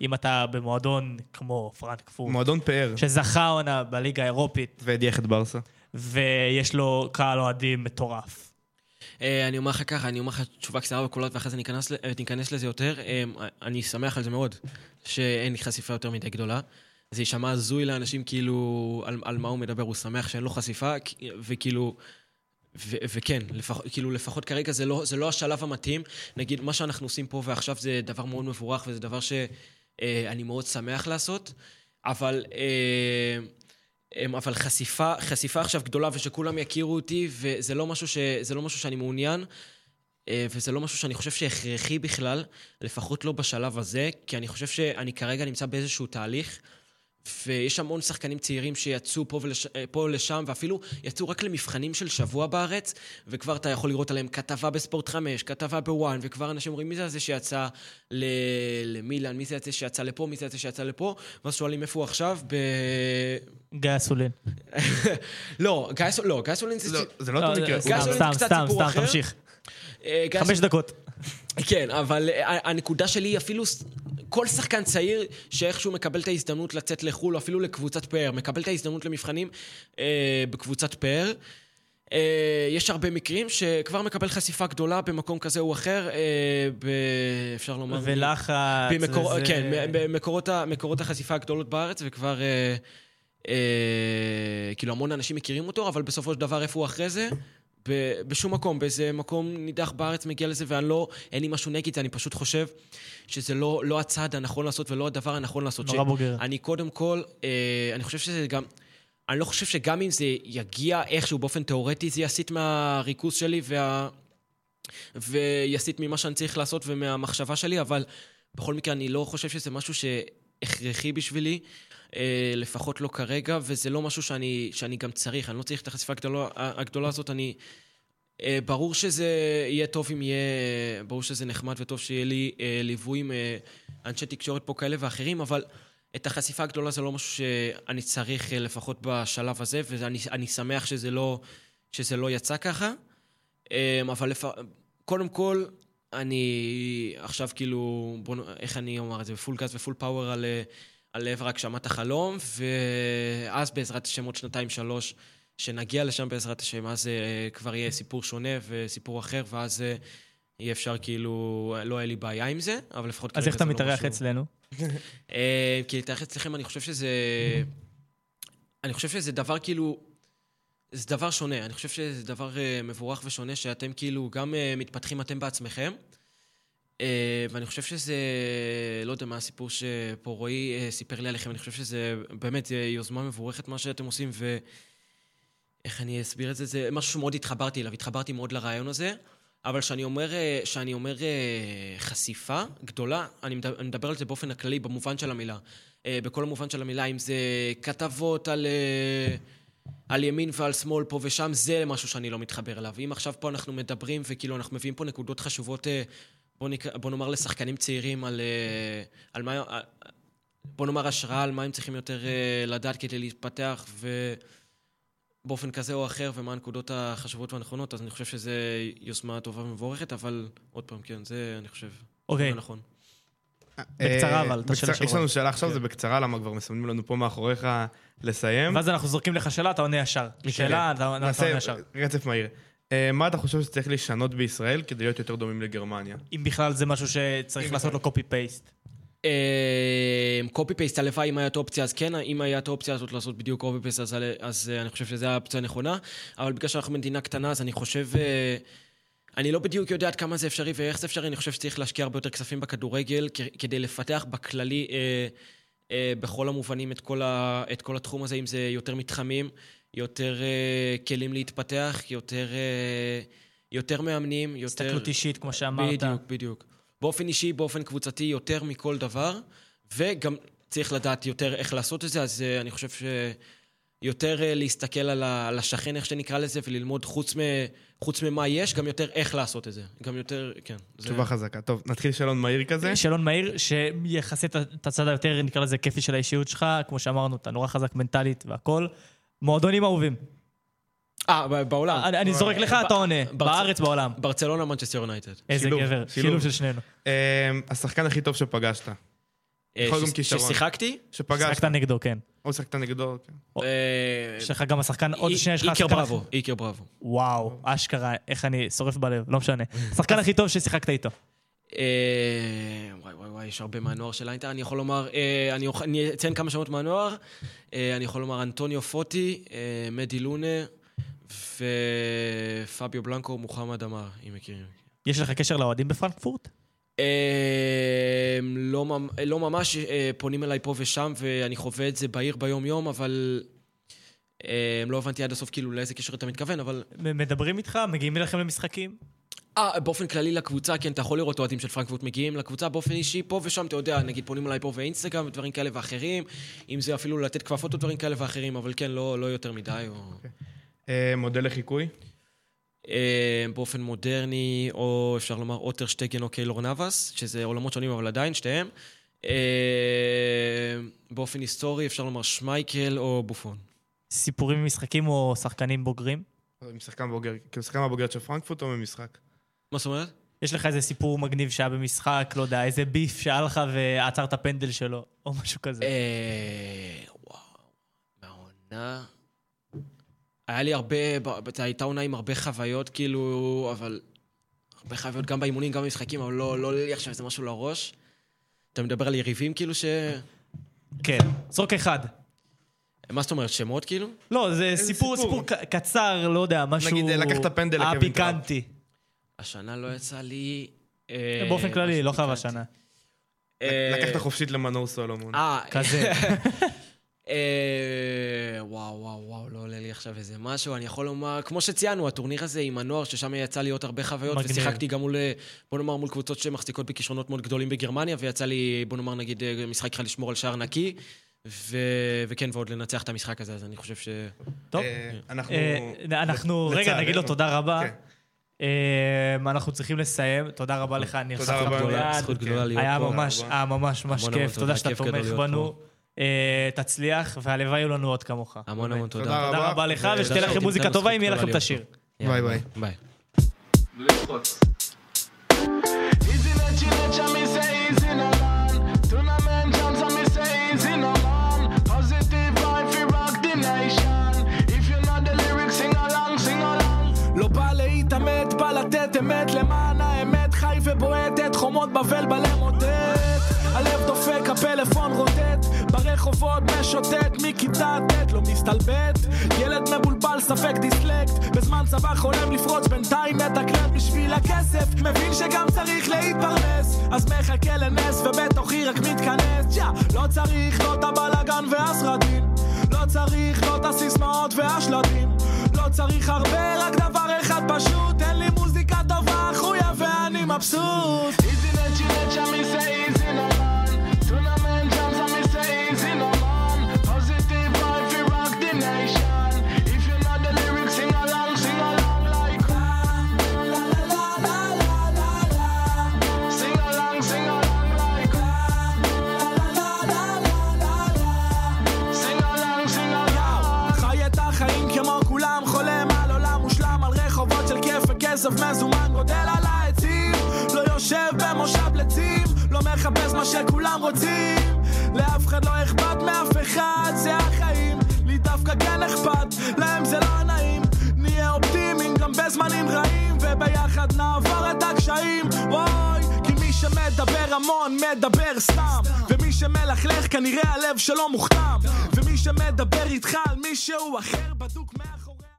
אם אתה במועדון כמו פרנקפורט, מועדון פאר, שזכה עונה בליגה האירופית, והדיח את ברסה. ויש לו קהל אוהדים מטורף. אה, אני אומר לך ככה, אני אומר לך תשובה קצרה בקולות, ואחרי זה ניכנס, אה, לזה יותר. אה, אני שמח על זה מאוד, שאין לי חשיפה יותר מדי גדולה. זה יישמע הזוי לאנשים כאילו על, על מה הוא מדבר, הוא שמח שאין לו חשיפה, וכאילו... ו- וכן, לפח, כאילו לפחות כרגע זה לא, זה לא השלב המתאים. נגיד, מה שאנחנו עושים פה ועכשיו זה דבר מאוד מבורך וזה דבר שאני מאוד שמח לעשות, אבל, אה, אבל חשיפה, חשיפה עכשיו גדולה ושכולם יכירו אותי, וזה לא משהו, ש, לא משהו שאני מעוניין, אה, וזה לא משהו שאני חושב שהכרחי בכלל, לפחות לא בשלב הזה, כי אני חושב שאני כרגע נמצא באיזשהו תהליך. ויש המון שחקנים צעירים שיצאו פה, ולש... אה, פה ולשם, ואפילו יצאו רק למבחנים של שבוע בארץ, וכבר אתה יכול לראות עליהם כתבה בספורט 5, כתבה בוואן, וכבר אנשים אומרים, מי זה הזה שיצא ל... למילאן, מי זה הזה שיצא לפה, מי זה הזה שיצא לפה, ואז שואלים איפה הוא עכשיו, ב... גיא אסולין. לא, גיא לא, גיא סולין זה... לא, זה לא אותו מקרה. סתם, גיא סתם, זה קצת סתם, סיפור סתם, אחר. תמשיך. אה, חמש דקות. כן, אבל אה, הנקודה שלי היא אפילו כל שחקן צעיר שאיכשהו מקבל את ההזדמנות לצאת לחו"ל, או אפילו לקבוצת פאר, מקבל את ההזדמנות למבחנים אה, בקבוצת פאר. אה, יש הרבה מקרים שכבר מקבל חשיפה גדולה במקום כזה או אחר, אה, ב... אפשר לומר... ולחץ. במקור... וזה- כן, במקורות ה... מקורות החשיפה הגדולות בארץ, וכבר... אה, אה, כאילו, המון אנשים מכירים אותו, אבל בסופו של דבר, איפה הוא אחרי זה? ב- בשום מקום, באיזה מקום נידח בארץ מגיע לזה, ואני לא, אין לי משהו נגד זה, אני פשוט חושב שזה לא, לא הצעד הנכון לעשות ולא הדבר הנכון לעשות. נורא בוגר. אני קודם כל, אה, אני חושב שזה גם, אני לא חושב שגם אם זה יגיע איכשהו באופן תיאורטי, זה יסיט מהריכוז שלי וה... ויסיט ממה שאני צריך לעשות ומהמחשבה שלי, אבל בכל מקרה, אני לא חושב שזה משהו שהכרחי בשבילי, לפחות לא כרגע, וזה לא משהו שאני, שאני גם צריך, אני לא צריך את החשיפה הגדולה, הגדולה הזאת, אני... אה, ברור שזה יהיה טוב אם יהיה... ברור שזה נחמד וטוב שיהיה לי אה, ליווי עם אה, אנשי תקשורת פה כאלה ואחרים, אבל את החשיפה הגדולה זה לא משהו שאני צריך, אה, לפחות בשלב הזה, ואני אני שמח שזה לא, שזה לא יצא ככה. אה, אבל לפ... קודם כל, אני עכשיו כאילו, בוא, איך אני אומר את זה, בפול גז ופול פאוור על, אה, על עבר הגשמת החלום, ואז בעזרת השם עוד שנתיים-שלוש, שנגיע לשם בעזרת השם, אז אה, כבר יהיה סיפור שונה וסיפור אחר, ואז אה, יהיה אפשר כאילו, לא יהיה לי בעיה עם זה, אבל לפחות אז איך אתה לא מתארח משהו- אצלנו? אה, כי להתארח אצלכם, אני חושב שזה... אני חושב שזה דבר כאילו... זה דבר שונה. אני חושב שזה דבר אה, מבורך ושונה, שאתם כאילו גם אה, מתפתחים אתם בעצמכם. אה, ואני חושב שזה... לא יודע מה הסיפור שפה רועי אה, סיפר לי עליכם, אני חושב שזה באמת זה יוזמה מבורכת מה שאתם עושים, ו... איך אני אסביר את זה? זה משהו שמאוד התחברתי אליו, התחברתי מאוד לרעיון הזה. אבל כשאני אומר, אה, אומר אה, חשיפה גדולה, אני מדבר, אני מדבר על זה באופן הכללי, במובן של המילה. אה, בכל המובן של המילה, אם זה כתבות על, אה, על ימין ועל שמאל פה ושם, זה משהו שאני לא מתחבר אליו. אם עכשיו פה אנחנו מדברים, וכאילו אנחנו מביאים פה נקודות חשובות, אה, בוא, נק... בוא נאמר לשחקנים צעירים על, אה, על מה... אה, בוא נאמר השראה על מה הם צריכים יותר אה, לדעת כדי להתפתח, ו... באופן כזה או אחר, ומה הנקודות החשובות והנכונות, אז אני חושב שזו יוזמה טובה ומבורכת, אבל עוד פעם, כן, זה אני חושב. אוקיי. זה נכון. בקצרה, אבל, בקצרה- השבוע. יש לנו שאלה עכשיו, כן. זה בקצרה, למה כבר מסמנים לנו פה מאחוריך לסיים. ואז אנחנו זורקים לך שאלה, אתה עונה ישר. שאלה, אתה עונה נעשה ישר. רצף מהיר. אה, מה אתה חושב שצריך לשנות בישראל כדי להיות יותר דומים לגרמניה? אם בכלל זה משהו שצריך לעשות לו קופי פייסט. קופי פייסט, הלוואי אם הייתה אופציה, אז כן, אם הייתה האופציה הזאת לעשות בדיוק קופי פייסט, אז, אז אה, אני חושב שזו האופציה הנכונה, אבל בגלל שאנחנו מדינה קטנה, אז אני חושב... אה, אני לא בדיוק יודע עד כמה זה אפשרי ואיך זה אפשרי, אני חושב שצריך להשקיע הרבה יותר כספים בכדורגל כדי לפתח בכללי, אה, אה, בכל המובנים, את כל, ה, את כל התחום הזה, אם זה יותר מתחמים, יותר אה, כלים להתפתח, יותר, אה, יותר מאמנים, יותר... הסתכלות אישית, כמו שאמרת. בדיוק, בדיוק. באופן אישי, באופן קבוצתי, יותר מכל דבר, וגם צריך לדעת יותר איך לעשות את זה, אז אה, אני חושב שיותר אה, להסתכל על, ה, על השכן, איך שנקרא לזה, וללמוד חוץ, מ, חוץ ממה יש, גם יותר איך לעשות את זה. גם יותר, כן. זה... תשובה חזקה. טוב, נתחיל שאלון מהיר כזה. שאלון מהיר, שיחסה את- הצד היותר, נקרא לזה, כיפי של האישיות שלך, כמו שאמרנו, אתה נורא חזק מנטלית והכל. מועדונים אהובים. אה, בעולם. אני אני זורק לך, אתה עונה. בארצ- בארץ, בעולם. ברצלונה, מנצ'סטר יונייטד. איזה שילוב, גבר. שילוב. שילוב של שנינו. אה, השחקן הכי טוב שפגשת. אה, יכול ש- גם כישרון. ששיחקתי? שפגשת. שחקת נגדו, כן. או שחקת נגדו, כן. אה, יש לך גם השחקן, עוד שנייה יש לך איקר השחקן- בראבו, איקר בראבו. וואו, אשכרה, איך אני שורף בלב, לא משנה. השחקן הכי טוב ששיחקת איתו. אה, וואי וואי וואי, יש הרבה מהנוער של איינטר. אני יכול לומר, אה, אני אציין כמה שמות מהנוער. אה, אני יכול לומר אנטוניו פוטי, מדי לונה ופביו בלנקו, מוחמד עמאר, אם מכירים. יש לך קשר לאוהדים בפרנקפורט? לא, לא ממש פונים אליי פה ושם, ואני חווה את זה בעיר ביום-יום, אבל לא הבנתי עד הסוף כאילו לאיזה קשר אתה מתכוון, אבל... מדברים איתך? מגיעים אליכם למשחקים? אה, באופן כללי לקבוצה, כן, אתה יכול לראות אוהדים של פרנקפורט מגיעים לקבוצה באופן אישי, פה ושם, אתה יודע, נגיד פונים אליי פה באינסטגרם ודברים כאלה ואחרים, אם זה אפילו לתת כפפות או דברים כאלה ואחרים, אבל כן, לא, לא יותר מדי, או... אה, מודל לחיקוי. אה, באופן מודרני, או אפשר לומר אוטרשטגן או קיילור נאבס, שזה עולמות שונים, אבל עדיין, שתיהם. אה, באופן היסטורי, אפשר לומר שמייקל או בופון. סיפורים ממשחקים או שחקנים בוגרים? משחקן בוגר, כאילו שחקן מהבוגרת של פרנקפורט או ממשחק? מה זאת אומרת? יש לך איזה סיפור מגניב שהיה במשחק, לא יודע, איזה ביף שהיה לך ועצרת פנדל שלו, או משהו כזה. אה, וואו, מהעונה... היה לי הרבה, זו הייתה עונה עם הרבה חוויות, כאילו, אבל... הרבה חוויות גם באימונים, גם במשחקים, אבל לא לא עולה לי עכשיו איזה משהו לראש. אתה מדבר על יריבים, כאילו, ש... כן. זרוק אחד. מה זאת אומרת, שמות, כאילו? לא, זה סיפור, קצר, לא יודע, משהו... נגיד, לקחת פנדל לקווין טראמפ. פיקנטי. השנה לא יצא לי... אה, באופן כללי, לא חייב. השנה. אה, לקחת חופשית למנור סולומון. אה, כזה. אה, וואו, וואו, וואו, לא עולה לי עכשיו איזה משהו. אני יכול לומר, כמו שציינו, הטורניר הזה עם הנוער, ששם יצא לי עוד הרבה חוויות, מגניב. ושיחקתי גם מול, בוא נאמר, מול קבוצות שמחזיקות בכישרונות מאוד גדולים בגרמניה, ויצא לי, בוא נאמר, נגיד, משחק אחד לשמור על שער נקי, ו... וכן, ועוד לנצח את המשחק הזה, אז אני חושב ש... טוב. אה, אנחנו... אה, אנחנו, רגע. נגיד לו תודה רבה. אה, אנחנו צריכים לסיים. תודה רבה לך, ניר תודה רבה. זכות גדולה להיות היה פה. ממש, רבה. היה ממש ממש כיף. תודה שאתה תומך בנו. אה, תצליח, והלוואי יהיו לנו עוד כמוך. המון המון תודה. תודה רבה לך, ושתהיה לכם מוזיקה טובה, אם יהיה לכם את השיר. ביי ביי. ביי. ובועטת, חומות בבל בלב מוטט הלב דופק, הפלאפון רוטט ברחובות משוטט מכיתה ט' לא מסתלבט. ילד מבולבל, ספק דיסלקט. בזמן צבא חולם לפרוץ, בינתיים מתקלט בשביל הכסף. מבין שגם צריך להתפרנס. אז מחכה לנס ובתוכי רק מתכנס. יא, לא צריך לא את הבלאגן והסרטים. לא צריך לא את הסיסמאות והשלטים. לא צריך הרבה, רק דבר אחד פשוט מבסוט Easy let you let you me say easy no man Tournament jams and me say easy no man Positive vibe fi rock the nation If you know the lyrics sing along, sing along like La la la la la la la Sing along, sing along like La la la la la la Sing along, sing along חי את החיים כמו כולם, חולם על עולם מושלם על רחובות של כיף וכסף מזומן גודל על העצים לא יושב במושב לצים לא מחפש מה שכולם רוצים. לאף אחד לא אכפת מאף אחד זה החיים. לי דווקא כן אכפת להם זה לא נעים. נהיה אופטימיים גם בזמנים רעים וביחד נעבור את הקשיים. וואי כי מי שמדבר המון מדבר סתם. ומי שמלכלך כנראה הלב שלו מוכתם. ומי שמדבר איתך על מישהו אחר בדוק מאה